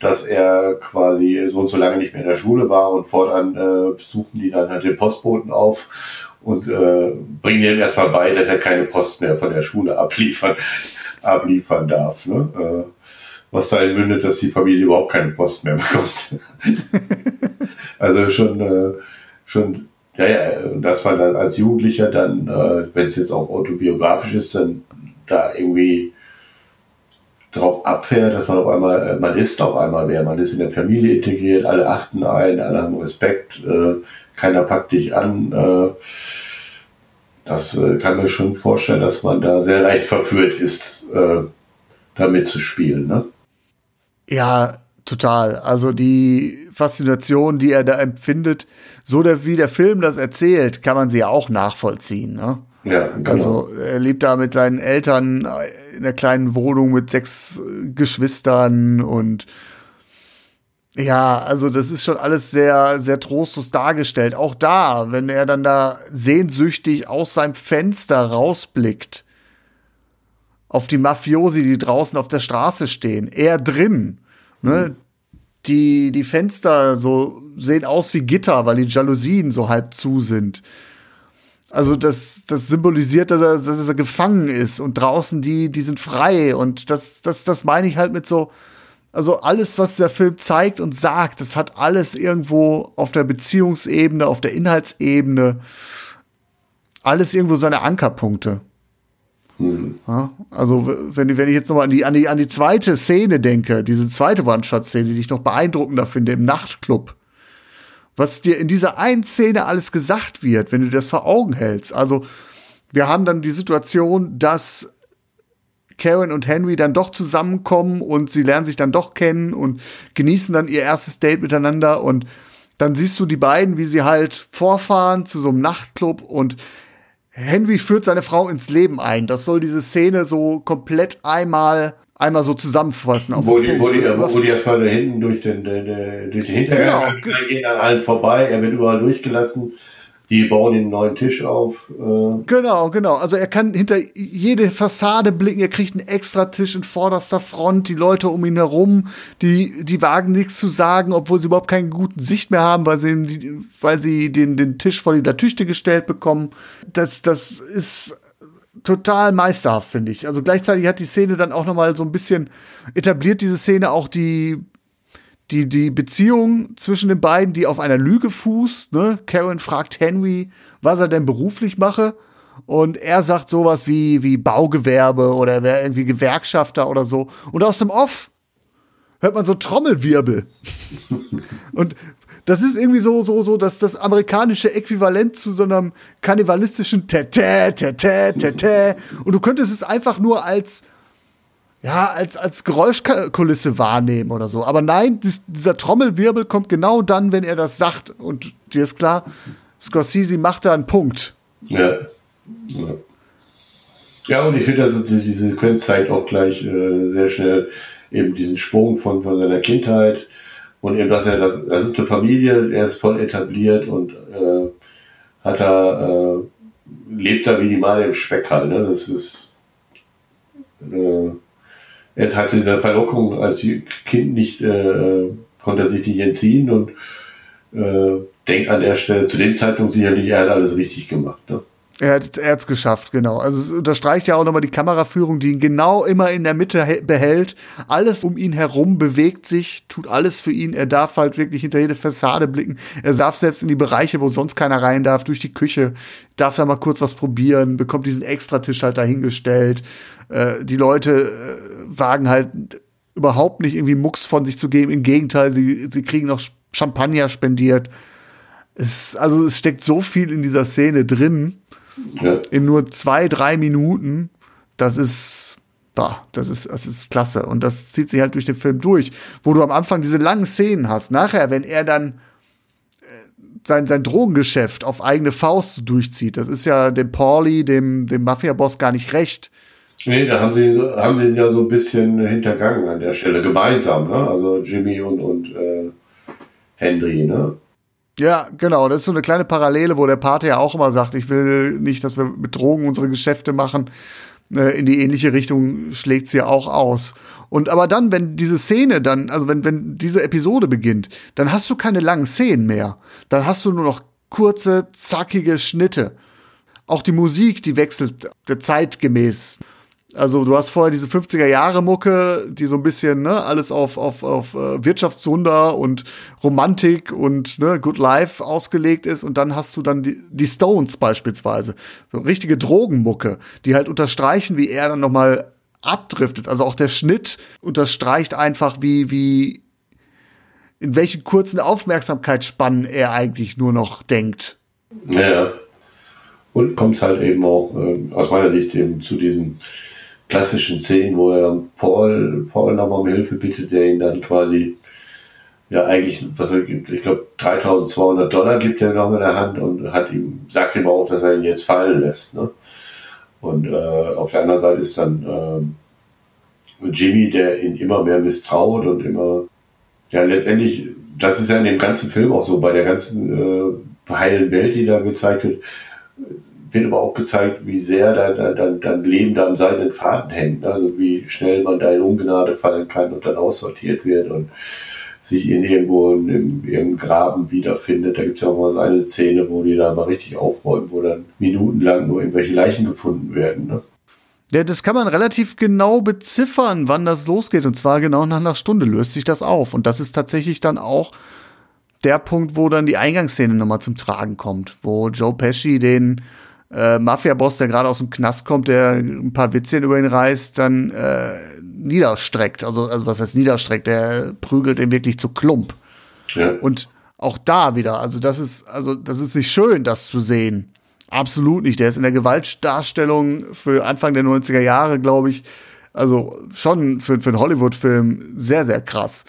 dass er quasi so und so lange nicht mehr in der Schule war und fortan äh, suchen die dann halt den Postboten auf und äh, bringen ihm erstmal bei, dass er keine Post mehr von der Schule abliefern, abliefern darf. Ne? Was dahin mündet, dass die Familie überhaupt keine Post mehr bekommt. also schon, äh, schon, ja, ja, und dass man dann als Jugendlicher dann, äh, wenn es jetzt auch autobiografisch ist, dann da irgendwie drauf abfährt, dass man auf einmal, äh, man ist auf einmal wer, man ist in der Familie integriert, alle achten ein, alle haben Respekt, äh, keiner packt dich an. Äh, das äh, kann mir schon vorstellen, dass man da sehr leicht verführt ist, äh, damit zu spielen. Ne? Ja, total. Also die Faszination, die er da empfindet, so der, wie der Film das erzählt, kann man sie ja auch nachvollziehen. Ne? Ja, genau. Also er lebt da mit seinen Eltern in einer kleinen Wohnung mit sechs Geschwistern und ja, also das ist schon alles sehr, sehr trostlos dargestellt. Auch da, wenn er dann da sehnsüchtig aus seinem Fenster rausblickt auf die Mafiosi, die draußen auf der Straße stehen, er drin. Ne? Die, die Fenster so sehen aus wie Gitter, weil die Jalousien so halb zu sind. Also das, das symbolisiert, dass er, dass er gefangen ist und draußen die, die sind frei und das, das, das meine ich halt mit so, also alles, was der Film zeigt und sagt, das hat alles irgendwo auf der Beziehungsebene, auf der Inhaltsebene, alles irgendwo seine Ankerpunkte. Ja, also wenn, wenn ich jetzt noch mal an die, an, die, an die zweite Szene denke, diese zweite One-Shot-Szene, die ich noch beeindruckender finde, im Nachtclub, was dir in dieser einen Szene alles gesagt wird, wenn du das vor Augen hältst. Also wir haben dann die Situation, dass Karen und Henry dann doch zusammenkommen und sie lernen sich dann doch kennen und genießen dann ihr erstes Date miteinander. Und dann siehst du die beiden, wie sie halt vorfahren zu so einem Nachtclub und Henry führt seine Frau ins Leben ein. Das soll diese Szene so komplett einmal einmal so zusammenfassen. Wo die, wo, die, wo die erstmal da hinten durch den, den, durch den Hintergang genau. gehen an allen vorbei, er wird überall durchgelassen. Die bauen den neuen Tisch auf. Äh. Genau, genau. Also er kann hinter jede Fassade blicken. Er kriegt einen extra Tisch in vorderster Front. Die Leute um ihn herum, die, die wagen nichts zu sagen, obwohl sie überhaupt keinen guten Sicht mehr haben, weil sie, weil sie den, den Tisch vor die Latüchte gestellt bekommen. Das, das ist total meisterhaft, finde ich. Also gleichzeitig hat die Szene dann auch noch mal so ein bisschen etabliert diese Szene auch die die, die Beziehung zwischen den beiden, die auf einer Lüge fußt. Ne? Karen fragt Henry, was er denn beruflich mache. Und er sagt sowas wie, wie Baugewerbe oder wäre irgendwie Gewerkschafter oder so. Und aus dem Off hört man so Trommelwirbel. und das ist irgendwie so, so, so, dass das amerikanische Äquivalent zu so einem karnevalistischen Tete, Tete, Tete. Und du könntest es einfach nur als ja, als, als Geräuschkulisse wahrnehmen oder so. Aber nein, dies, dieser Trommelwirbel kommt genau dann, wenn er das sagt. Und dir ist klar, Scorsese macht da einen Punkt. Ja. Ja, ja und ich finde, dass diese Sequenz zeigt auch gleich äh, sehr schnell eben diesen Sprung von, von seiner Kindheit und eben, dass er das, das ist eine Familie, er ist voll etabliert und äh, hat da, äh, lebt da minimal im Speck halt, ne? Das ist, äh, es hatte diese Verlockung als Kind nicht, äh, konnte er sich nicht entziehen und äh, denkt an der Stelle zu dem Zeitpunkt sicherlich, er hat alles richtig gemacht. Ne? Er hat es geschafft, genau. Also es unterstreicht ja auch nochmal die Kameraführung, die ihn genau immer in der Mitte behält. Alles um ihn herum bewegt sich, tut alles für ihn. Er darf halt wirklich hinter jede Fassade blicken. Er darf selbst in die Bereiche, wo sonst keiner rein darf, durch die Küche, darf da mal kurz was probieren, bekommt diesen Extratisch halt dahingestellt. Äh, die Leute äh, wagen halt überhaupt nicht irgendwie Mucks von sich zu geben. Im Gegenteil, sie, sie kriegen noch Champagner spendiert. Es, also es steckt so viel in dieser Szene drin ja. In nur zwei, drei Minuten. Das ist, bah, das ist, das ist klasse. Und das zieht sich halt durch den Film durch, wo du am Anfang diese langen Szenen hast. Nachher, wenn er dann äh, sein, sein Drogengeschäft auf eigene Faust durchzieht, das ist ja dem Pauli, dem, dem Mafia-Boss gar nicht recht. Nee, da haben sie, haben sie ja so ein bisschen hintergangen an der Stelle, gemeinsam, ne? Also Jimmy und, und äh, Henry, ne? Ja, genau. Das ist so eine kleine Parallele, wo der Pate ja auch immer sagt, ich will nicht, dass wir mit Drogen unsere Geschäfte machen. Äh, in die ähnliche Richtung schlägt sie ja auch aus. Und aber dann, wenn diese Szene dann, also wenn, wenn diese Episode beginnt, dann hast du keine langen Szenen mehr. Dann hast du nur noch kurze, zackige Schnitte. Auch die Musik, die wechselt zeitgemäß. Also du hast vorher diese 50er Jahre Mucke, die so ein bisschen ne, alles auf auf auf äh, Wirtschaftswunder und Romantik und ne, Good Life ausgelegt ist und dann hast du dann die, die Stones beispielsweise, so richtige Drogenmucke, die halt unterstreichen, wie er dann noch mal abdriftet. Also auch der Schnitt unterstreicht einfach, wie wie in welchen kurzen Aufmerksamkeitsspannen er eigentlich nur noch denkt. Ja. Und kommt halt eben auch äh, aus meiner Sicht eben zu diesem klassischen Szenen, wo er dann Paul, Paul nochmal um Hilfe bittet, der ihn dann quasi, ja eigentlich, was er gibt, ich glaube 3200 Dollar gibt er noch in der Hand und hat ihm, sagt ihm auch, dass er ihn jetzt fallen lässt. Ne? Und äh, auf der anderen Seite ist dann äh, Jimmy, der ihn immer mehr misstraut und immer, ja letztendlich, das ist ja in dem ganzen Film auch so, bei der ganzen äh, heilen Welt, die da gezeigt wird, wird aber auch gezeigt, wie sehr dein, dein, dein Leben da am seinen Faden hängt. Also wie schnell man da in Ungnade fallen kann und dann aussortiert wird und sich in irgendwo in, in irgendeinem Graben wiederfindet. Da gibt es ja auch mal so eine Szene, wo die da mal richtig aufräumen, wo dann minutenlang nur irgendwelche Leichen gefunden werden. Ne? Ja, das kann man relativ genau beziffern, wann das losgeht. Und zwar genau nach einer Stunde löst sich das auf. Und das ist tatsächlich dann auch der Punkt, wo dann die Eingangsszene nochmal zum Tragen kommt, wo Joe Pesci den äh, Mafia-Boss, der gerade aus dem Knast kommt, der ein paar Witzchen über ihn reißt, dann äh, niederstreckt. Also, also was heißt niederstreckt? Der prügelt ihn wirklich zu Klump. Ja. Und auch da wieder, also das ist, also das ist nicht schön, das zu sehen. Absolut nicht. Der ist in der Gewaltdarstellung für Anfang der 90er Jahre, glaube ich, also schon für, für einen Hollywood-Film sehr, sehr krass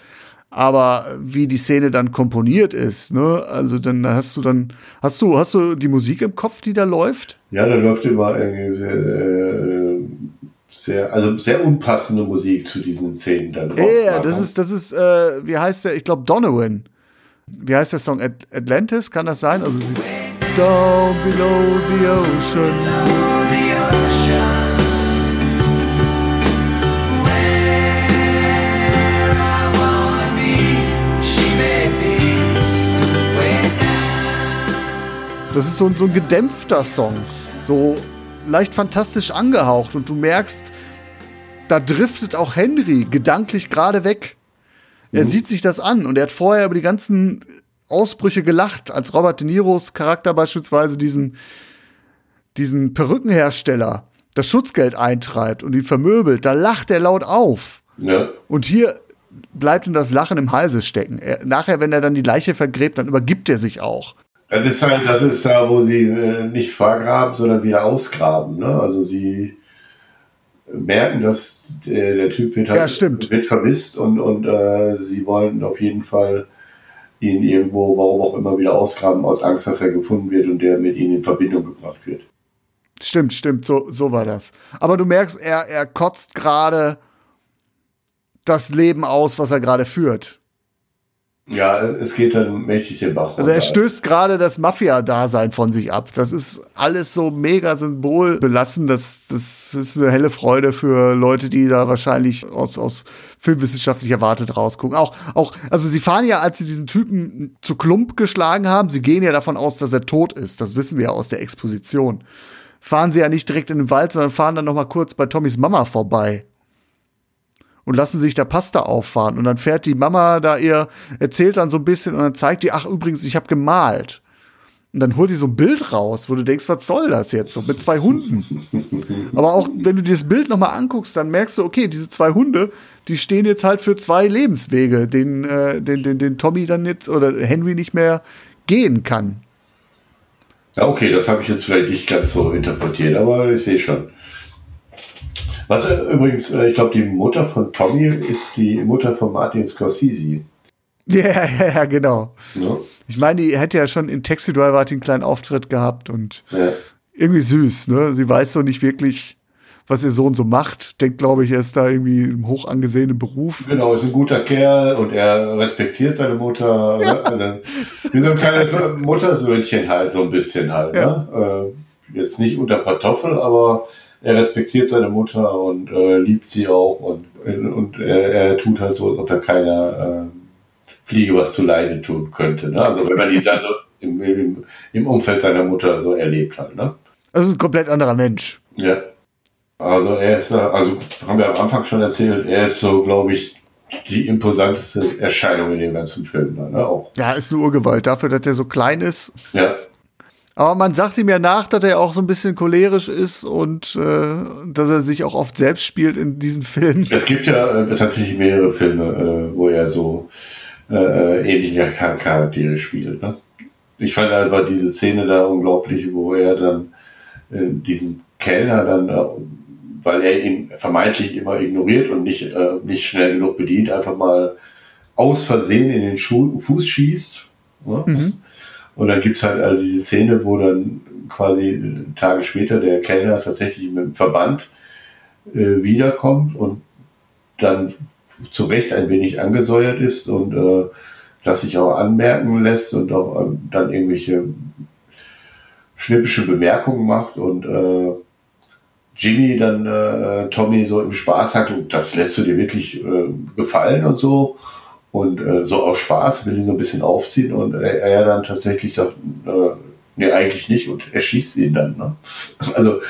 aber wie die Szene dann komponiert ist, ne? Also dann hast du dann hast du hast du die Musik im Kopf, die da läuft? Ja, da läuft immer irgendwie äh, Sehr, also sehr unpassende Musik zu diesen Szenen dann. Ja, yeah, das ist, das ist, äh, wie heißt der? Ich glaube Donovan. Wie heißt der Song? At Atlantis, kann das sein? Also sie Down below the ocean. Das ist so, so ein gedämpfter Song. So leicht fantastisch angehaucht und du merkst, da driftet auch Henry gedanklich gerade weg. Er mhm. sieht sich das an und er hat vorher über die ganzen Ausbrüche gelacht, als Robert De Niros Charakter beispielsweise diesen, diesen Perückenhersteller das Schutzgeld eintreibt und ihn vermöbelt. Da lacht er laut auf. Ja. Und hier bleibt ihm das Lachen im Halse stecken. Er, nachher, wenn er dann die Leiche vergräbt, dann übergibt er sich auch. Das ist halt, das ist da, wo sie äh, nicht vergraben, sondern wieder ausgraben. Ne? Also sie merken, dass der, der Typ wird halt ja, wird vermisst und, und äh, sie wollen auf jeden Fall ihn irgendwo, warum auch immer, wieder ausgraben, aus Angst, dass er gefunden wird und der mit ihnen in Verbindung gebracht wird. Stimmt, stimmt, so, so war das. Aber du merkst, er, er kotzt gerade das Leben aus, was er gerade führt. Ja, es geht dann mächtig den Bach runter. Also er stößt gerade das Mafia-Dasein von sich ab. Das ist alles so mega symbolbelassen. Das, das ist eine helle Freude für Leute, die da wahrscheinlich aus, aus filmwissenschaftlicher Warte rausgucken. Auch, auch, also sie fahren ja, als sie diesen Typen zu Klump geschlagen haben, sie gehen ja davon aus, dass er tot ist. Das wissen wir ja aus der Exposition. Fahren sie ja nicht direkt in den Wald, sondern fahren dann noch mal kurz bei Tommys Mama vorbei und lassen sich da Pasta auffahren. Und dann fährt die Mama da ihr, erzählt dann so ein bisschen und dann zeigt die, ach übrigens, ich habe gemalt. Und dann holt die so ein Bild raus, wo du denkst, was soll das jetzt? So mit zwei Hunden. Aber auch wenn du dir das Bild nochmal anguckst, dann merkst du, okay, diese zwei Hunde, die stehen jetzt halt für zwei Lebenswege, den, äh, den, den, den Tommy dann jetzt oder Henry nicht mehr gehen kann. Ja, okay, das habe ich jetzt vielleicht nicht ganz so interpretiert, aber ich sehe schon. Was äh, übrigens, äh, ich glaube, die Mutter von Tommy ist die Mutter von Martin Scorsese. Ja, ja, ja, genau. Ja. Ich meine, die hätte ja schon in Taxi Driver einen kleinen Auftritt gehabt und ja. irgendwie süß, ne? Sie weiß so nicht wirklich, was ihr Sohn so macht. Denkt, glaube ich, er ist da irgendwie im hoch angesehenen Beruf. Genau, ist ein guter Kerl und er respektiert seine Mutter. Ja. Ne? Wie so ein kleines Muttersöhnchen halt, so ein bisschen halt. Ne? Äh, jetzt nicht unter Kartoffel, aber er respektiert seine Mutter und äh, liebt sie auch und, und er, er, tut halt so, als ob er keiner äh, Fliege was zu Leide tun könnte. Ne? Also wenn man ihn da so im, im, im, Umfeld seiner Mutter so erlebt hat. Ne? Das ist ein komplett anderer Mensch. Ja. Also er ist, also haben wir am Anfang schon erzählt, er ist so, glaube ich, die imposanteste Erscheinung in dem ganzen Film. Ne? Auch. Ja, ist eine Urgewalt. Dafür, dass er so klein ist. Ja. Aber man sagt ihm ja nach, dass er auch so ein bisschen cholerisch ist und äh, dass er sich auch oft selbst spielt in diesen Filmen. Es gibt ja äh, tatsächlich mehrere Filme, äh, wo er so äh, ähnliche Charaktere spielt. Ne? Ich fand einfach diese Szene da unglaublich, wo er dann äh, diesen Kellner dann, äh, weil er ihn vermeintlich immer ignoriert und nicht, äh, nicht schnell genug bedient, einfach mal aus Versehen in den Schuh, Fuß schießt. Ne? Mhm und dann gibt's halt also diese Szene, wo dann quasi Tage später der Kellner tatsächlich mit dem Verband äh, wiederkommt und dann zu Recht ein wenig angesäuert ist und äh, das sich auch anmerken lässt und auch äh, dann irgendwelche schnippische Bemerkungen macht und äh, Jimmy dann äh, Tommy so im Spaß hat und das lässt du dir wirklich äh, gefallen und so. Und äh, so aus Spaß will ihn so ein bisschen aufziehen und er, er dann tatsächlich sagt, äh, nee, eigentlich nicht und er schießt ihn dann. Ne? Also,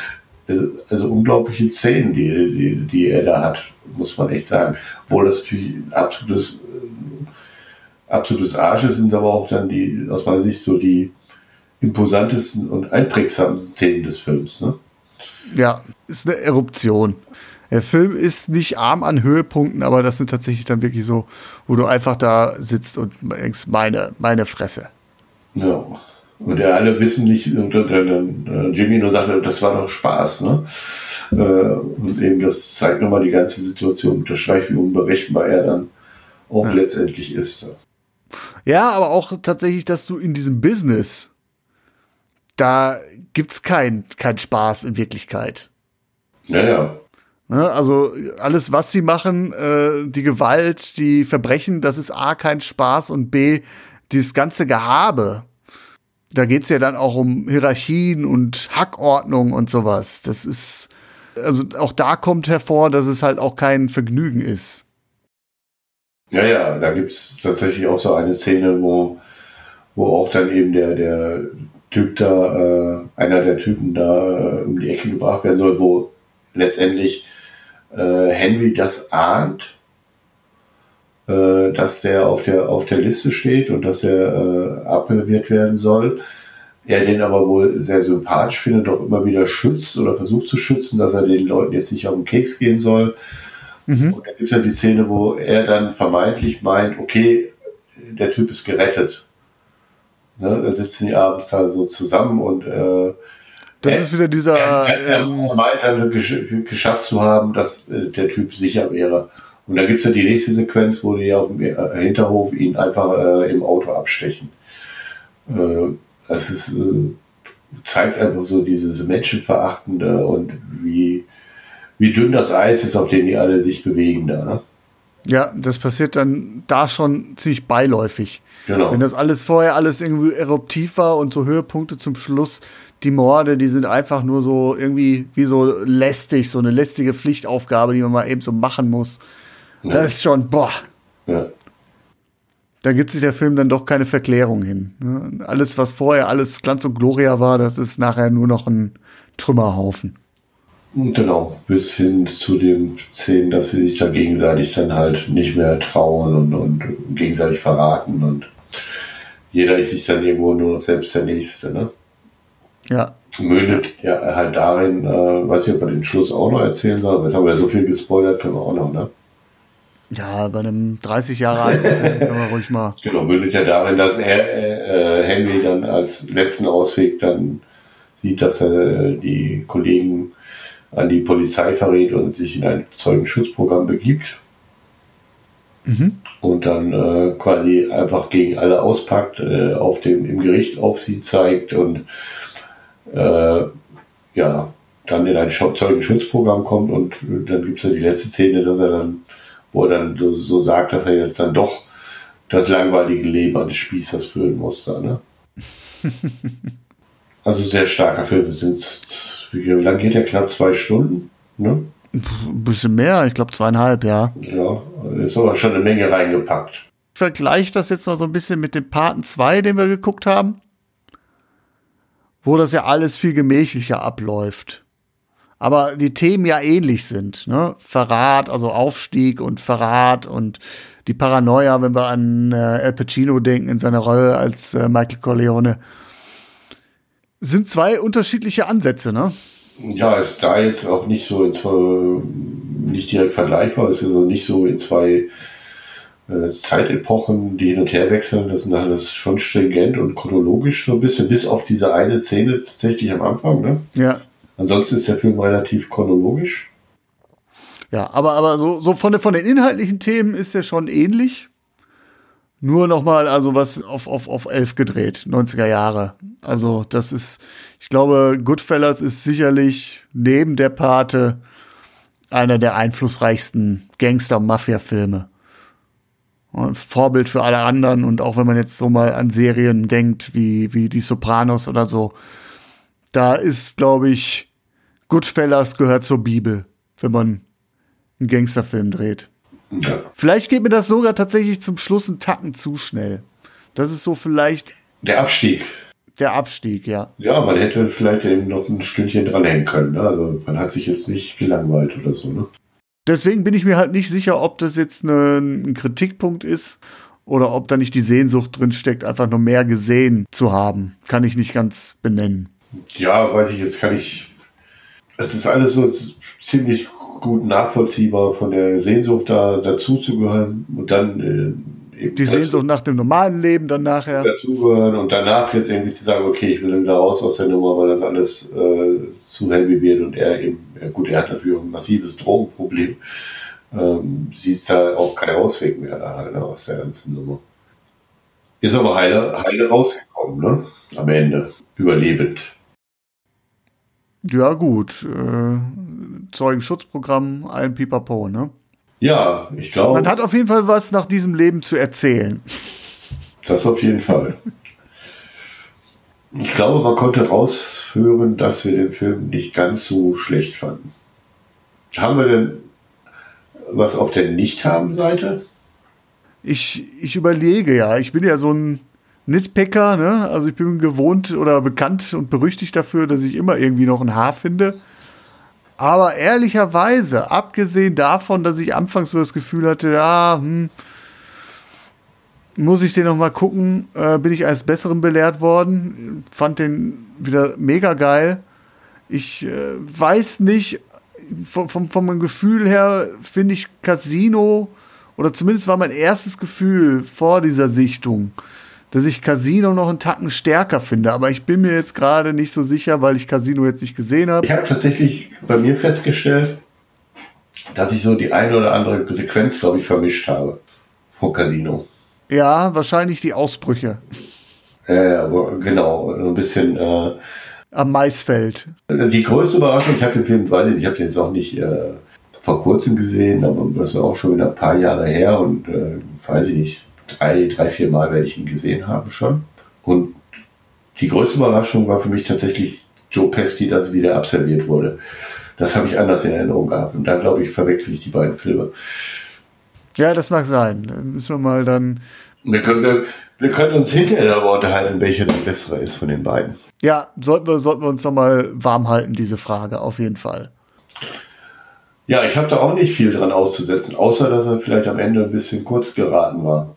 also, unglaubliche Szenen, die, die, die er da hat, muss man echt sagen. Obwohl das natürlich absolutes, äh, absolutes Arsch sind aber auch dann die, aus meiner Sicht, so die imposantesten und einprägsamsten Szenen des Films. Ne? Ja, ist eine Eruption. Der Film ist nicht arm an Höhepunkten, aber das sind tatsächlich dann wirklich so, wo du einfach da sitzt und denkst, meine, meine Fresse. Ja. Und ja, alle wissen nicht, und dann äh, Jimmy nur sagte, das war doch Spaß, ne? Äh, und eben das zeigt nochmal die ganze Situation, unterstreicht, wie unberechenbar er dann auch ja. letztendlich ist. Ja, aber auch tatsächlich, dass du in diesem Business, da gibt's keinen kein Spaß in Wirklichkeit. Ja, ja. Ne? Also alles, was sie machen, äh, die Gewalt, die Verbrechen, das ist A, kein Spaß und B, dieses ganze Gehabe. Da geht's ja dann auch um Hierarchien und Hackordnung und sowas. Das ist, also auch da kommt hervor, dass es halt auch kein Vergnügen ist. Ja, ja, da gibt's tatsächlich auch so eine Szene, wo, wo auch dann eben der, der Typ da, äh, einer der Typen da äh, um die Ecke gebracht werden soll, wo letztendlich äh, Henry das ahnt, äh, dass der auf der auf der Liste steht und dass er äh, abgewehrt werden soll. Er den aber wohl sehr sympathisch findet, doch immer wieder schützt oder versucht zu schützen, dass er den Leuten jetzt nicht auf den Keks gehen soll. Mhm. Und dann gibt es ja die Szene, wo er dann vermeintlich meint, okay, der Typ ist gerettet. Ne, da sitzen die abends da so zusammen und äh, das er, ist wieder dieser. Er, er, ähm, gesch geschafft zu haben, dass äh, der Typ sicher wäre. Und da gibt es ja die nächste Sequenz, wo die auf dem äh, Hinterhof ihn einfach äh, im Auto abstechen. Äh, das ist, äh, zeigt einfach so dieses Menschenverachtende und wie, wie dünn das Eis ist, auf dem die alle sich bewegen da. Ne? Ja, das passiert dann da schon ziemlich beiläufig. Genau. Wenn das alles vorher alles irgendwie eruptiv war und so Höhepunkte zum Schluss, die Morde, die sind einfach nur so irgendwie wie so lästig, so eine lästige Pflichtaufgabe, die man mal eben so machen muss. Ja. Das ist schon, boah. Ja. Da gibt sich der Film dann doch keine Verklärung hin. Ne? Alles, was vorher alles Glanz und Gloria war, das ist nachher nur noch ein Trümmerhaufen. Genau, bis hin zu den Szenen, dass sie sich ja gegenseitig dann halt nicht mehr trauen und, und gegenseitig verraten und jeder ist sich dann irgendwo nur noch selbst der Nächste, ne? Ja. Mündet ja halt darin, äh, weiß ich, ob wir den Schluss auch noch erzählen sollen, jetzt haben wir ja so viel gespoilert, können wir auch noch, ne? Ja, bei einem 30 Jahre alten Film können wir ruhig mal. Genau, mündet ja darin, dass er, äh, Henry dann als letzten Ausweg dann sieht, dass er äh, die Kollegen an die Polizei verrät und sich in ein Zeugenschutzprogramm begibt. Mhm. Und dann äh, quasi einfach gegen alle auspackt, äh, auf dem, im Gericht auf sie zeigt und äh, ja, dann in ein Zeugenschutzprogramm kommt und dann gibt es ja die letzte Szene, dass er dann, wo er dann so, so, sagt, dass er jetzt dann doch das langweilige Leben eines Spießers führen muss. Ne? also sehr starker Film. Sind wie lange geht der? Knapp zwei Stunden. Ne? Ein bisschen mehr, ich glaube zweieinhalb, ja. Ja, ist aber schon eine Menge reingepackt. Ich vergleiche das jetzt mal so ein bisschen mit dem Paten 2, den wir geguckt haben, wo das ja alles viel gemächlicher abläuft. Aber die Themen ja ähnlich sind, ne? Verrat, also Aufstieg und Verrat und die Paranoia, wenn wir an äh, Al Pacino denken in seiner Rolle als äh, Michael Corleone sind zwei unterschiedliche Ansätze, ne? Ja, ist da jetzt auch nicht so in zwei, nicht direkt vergleichbar, ist also nicht so in zwei äh, Zeitepochen, die hin und her wechseln. Das ist alles schon stringent und chronologisch so ein bisschen, bis auf diese eine Szene tatsächlich am Anfang, ne? Ja. Ansonsten ist der Film relativ chronologisch. Ja, aber, aber so, so von, von den inhaltlichen Themen ist er schon ähnlich. Nur nochmal, also was auf, auf, auf elf gedreht, 90er Jahre. Also das ist, ich glaube, Goodfellas ist sicherlich neben der Pate einer der einflussreichsten Gangster-Mafia-Filme. Vorbild für alle anderen und auch wenn man jetzt so mal an Serien denkt, wie, wie die Sopranos oder so, da ist, glaube ich, Goodfellas gehört zur Bibel, wenn man einen Gangsterfilm dreht. Ja. Vielleicht geht mir das sogar tatsächlich zum Schluss einen Tacken zu schnell. Das ist so vielleicht. Der Abstieg. Der Abstieg, ja. Ja, man hätte vielleicht eben noch ein Stündchen dranhängen können. Ne? Also man hat sich jetzt nicht gelangweilt oder so. Ne? Deswegen bin ich mir halt nicht sicher, ob das jetzt eine, ein Kritikpunkt ist oder ob da nicht die Sehnsucht drin steckt, einfach nur mehr gesehen zu haben. Kann ich nicht ganz benennen. Ja, weiß ich jetzt, kann ich. Es ist alles so ziemlich gut nachvollziehbar von der Sehnsucht da dazuzugehören und dann äh, die Sehnsucht nach dem normalen Leben dann nachher dazugehören und danach jetzt irgendwie zu sagen, okay, ich will dann wieder raus aus der Nummer, weil das alles äh, zu heavy wird und er eben, ja gut, er hat natürlich ein massives Drogenproblem, ähm, sieht da auch keinen Ausweg mehr da halt, aus der ganzen Nummer. Ist aber heile, heile rausgekommen, ne? Am Ende. Überlebend. Ja, gut. Äh, Zeugenschutzprogramm, ein Pipapo, ne? Ja, ich glaube. Man hat auf jeden Fall was nach diesem Leben zu erzählen. Das auf jeden Fall. Ich glaube, man konnte raushören, dass wir den Film nicht ganz so schlecht fanden. Haben wir denn was auf der Nicht-Haben-Seite? Ich, ich überlege ja, ich bin ja so ein Nitpicker, ne? Also ich bin gewohnt oder bekannt und berüchtigt dafür, dass ich immer irgendwie noch ein Haar finde. Aber ehrlicherweise, abgesehen davon, dass ich anfangs so das Gefühl hatte, ja, hm, muss ich den noch mal gucken, äh, bin ich als Besseren belehrt worden. Fand den wieder mega geil. Ich äh, weiß nicht, vom, vom, vom Gefühl her finde ich Casino, oder zumindest war mein erstes Gefühl vor dieser Sichtung, dass ich Casino noch einen Tacken stärker finde. Aber ich bin mir jetzt gerade nicht so sicher, weil ich Casino jetzt nicht gesehen habe. Ich habe tatsächlich bei mir festgestellt, dass ich so die eine oder andere Sequenz, glaube ich, vermischt habe vom Casino. Ja, wahrscheinlich die Ausbrüche. Äh, genau, ein bisschen. Äh, Am Maisfeld. Die größte Überraschung, ich habe den Film, weiß ich ich habe den jetzt auch nicht äh, vor kurzem gesehen, aber das ist auch schon wieder ein paar Jahre her und äh, weiß ich nicht, drei, drei, vier Mal werde ich ihn gesehen haben schon. Und die größte Überraschung war für mich tatsächlich Joe Pesci, dass er wieder abserviert wurde. Das habe ich anders in Erinnerung gehabt. Und da glaube ich, verwechsel ich die beiden Filme. Ja, das mag sein. Müssen wir mal dann. Wir können, wir, wir können uns hinterher darüber unterhalten, welcher der bessere ist von den beiden. Ja, sollten wir, sollten wir uns nochmal warm halten, diese Frage, auf jeden Fall. Ja, ich habe da auch nicht viel dran auszusetzen, außer dass er vielleicht am Ende ein bisschen kurz geraten war.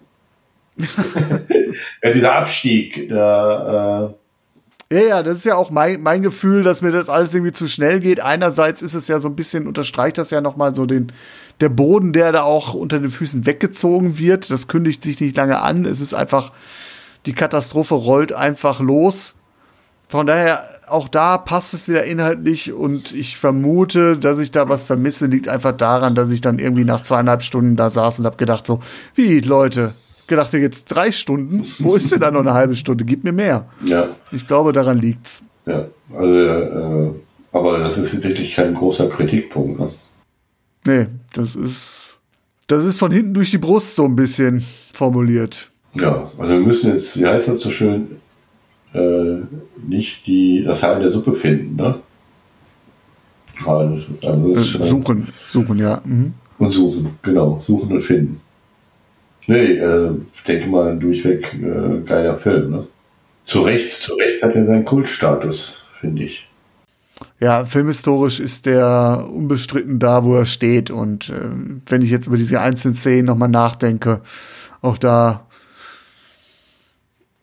Ja, dieser Abstieg, da. Äh ja, ja, das ist ja auch mein, mein Gefühl, dass mir das alles irgendwie zu schnell geht. Einerseits ist es ja so ein bisschen, unterstreicht das ja nochmal so den, der Boden, der da auch unter den Füßen weggezogen wird. Das kündigt sich nicht lange an. Es ist einfach, die Katastrophe rollt einfach los. Von daher, auch da passt es wieder inhaltlich und ich vermute, dass ich da was vermisse, liegt einfach daran, dass ich dann irgendwie nach zweieinhalb Stunden da saß und habe gedacht so, wie Leute, gedacht jetzt drei Stunden, wo ist denn da noch eine halbe Stunde? Gib mir mehr. Ja. Ich glaube, daran liegt's. Ja, also, äh, aber das ist wirklich kein großer Kritikpunkt. Ne? Nee, das ist, das ist von hinten durch die Brust so ein bisschen formuliert. Ja, also wir müssen jetzt, wie heißt das so schön, äh, nicht die, das in der Suppe finden, ne? Also, also äh, suchen, suchen, ja. Mhm. Und suchen, genau, suchen und finden. Nee, äh, ich denke mal, durchweg äh, geiler Film, ne? Zu Recht, zu Recht hat er seinen Kultstatus, finde ich. Ja, filmhistorisch ist der unbestritten da, wo er steht. Und äh, wenn ich jetzt über diese einzelnen Szenen nochmal nachdenke, auch da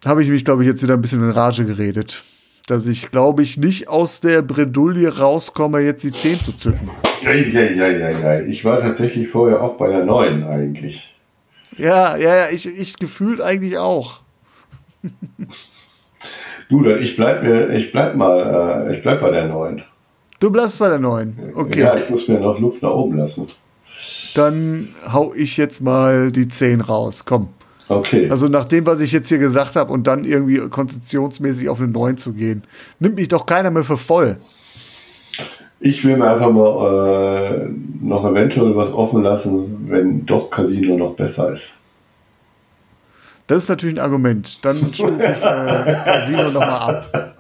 habe ich mich, glaube ich, jetzt wieder ein bisschen in Rage geredet. Dass ich, glaube ich, nicht aus der Bredouille rauskomme, jetzt die 10 zu zücken. Ja, ja, ja, ja, ja. Ich war tatsächlich vorher auch bei der 9 eigentlich. Ja, ja, ja, ich, ich gefühlt eigentlich auch. du, ich bleib mir, ich bleib mal, äh, ich bleib bei der 9. Du bleibst bei der 9. Okay. Ja, ich muss mir noch Luft nach oben lassen. Dann hau ich jetzt mal die 10 raus. Komm. Okay. Also nach dem, was ich jetzt hier gesagt habe und dann irgendwie konzentrationsmäßig auf eine 9 zu gehen, nimmt mich doch keiner mehr für voll. Ich will mir einfach mal äh, noch eventuell was offen lassen, wenn doch Casino noch besser ist. Das ist natürlich ein Argument. Dann stufe ich äh, Casino nochmal ab.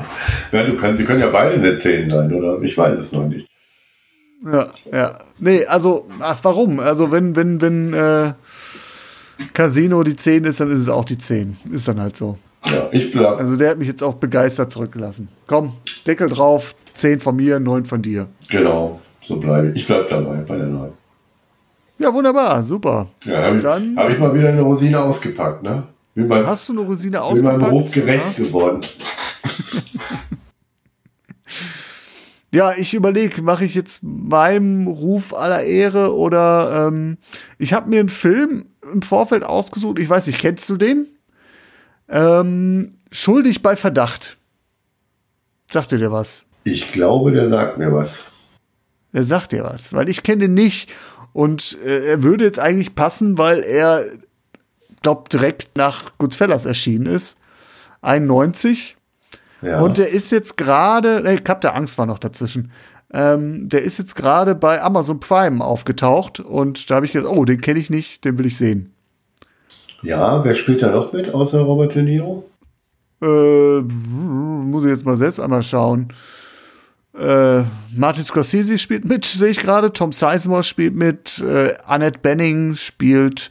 Ja, du kannst, sie können ja beide eine 10 sein, oder? Ich weiß es noch nicht. Ja, ja. Nee, also, ach, warum? Also, wenn, wenn, wenn äh, Casino die 10 ist, dann ist es auch die 10. Ist dann halt so. Ja, ich bleib. Also, der hat mich jetzt auch begeistert zurückgelassen. Komm, Deckel drauf, 10 von mir, 9 von dir. Genau, so bleibe ich. Ich bleib dabei bei der 9. Ja, wunderbar, super. Ja, habe ich, hab ich mal wieder eine Rosine ausgepackt, ne? Beim, Hast du eine Rosine ausgepackt? Bin meinem Beruf gerecht ja. geworden. ja, ich überlege, mache ich jetzt meinem Ruf aller Ehre oder ähm, ich habe mir einen Film im Vorfeld ausgesucht. Ich weiß nicht, kennst du den? Ähm, Schuldig bei Verdacht. Sagt dir der was? Ich glaube, der sagt mir was. Der sagt dir was, weil ich kenne den nicht und äh, er würde jetzt eigentlich passen, weil er glaube, direkt nach Goodfellas erschienen ist. 91. Ja. Und der ist jetzt gerade, ne, Kap der Angst war noch dazwischen. Ähm, der ist jetzt gerade bei Amazon Prime aufgetaucht und da habe ich gedacht, oh, den kenne ich nicht, den will ich sehen. Ja, wer spielt da noch mit, außer Robert De Niro? Äh, muss ich jetzt mal selbst einmal schauen. Äh, Martin Scorsese spielt mit, sehe ich gerade. Tom Sizemore spielt mit. Äh, Annette Benning spielt,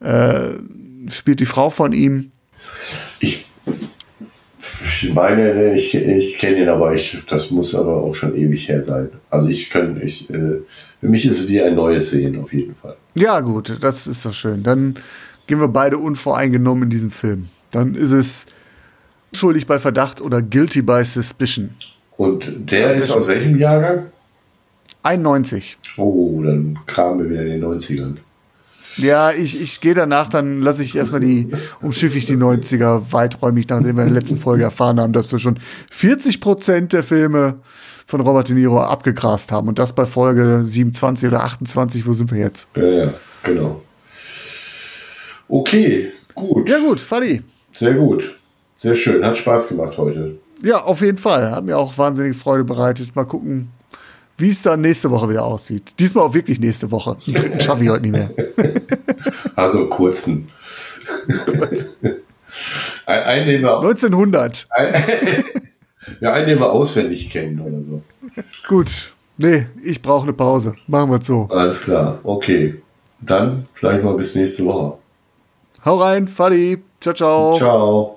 äh, spielt die Frau von ihm. Ich, ich meine, ich, ich kenne ihn, aber ich, das muss aber auch schon ewig her sein. Also ich kann, ich, äh, für mich ist es wie ein neues Sehen auf jeden Fall. Ja, gut, das ist doch schön. Dann gehen wir beide unvoreingenommen in diesen Film. Dann ist es schuldig bei Verdacht oder guilty by suspicion. Und der ist aus welchem Jahrgang? 91. Oh, dann kramen wir wieder in den 90ern. Ja, ich, ich gehe danach, dann lasse ich erstmal die, umschiffe ich die 90er weiträumig, nachdem wir in der letzten Folge erfahren haben, dass wir schon 40 Prozent der Filme von Robert De Niro abgegrast haben. Und das bei Folge 27 oder 28, wo sind wir jetzt? Ja, ja, genau. Okay, gut. Ja, gut, Fadi. Sehr gut. Sehr schön. Hat Spaß gemacht heute. Ja, auf jeden Fall. Hat mir auch wahnsinnig Freude bereitet. Mal gucken, wie es dann nächste Woche wieder aussieht. Diesmal auch wirklich nächste Woche. Schaffe ich heute nicht mehr. Also kurzen. ein, einen, den wir, 1900. ein, ja, einen, den wir auswendig kennen oder so. Gut. Nee, ich brauche eine Pause. Machen wir es so. Alles klar. Okay. Dann sage ich mal bis nächste Woche. Hau rein, Fadi. Ciao, ciao. Ciao.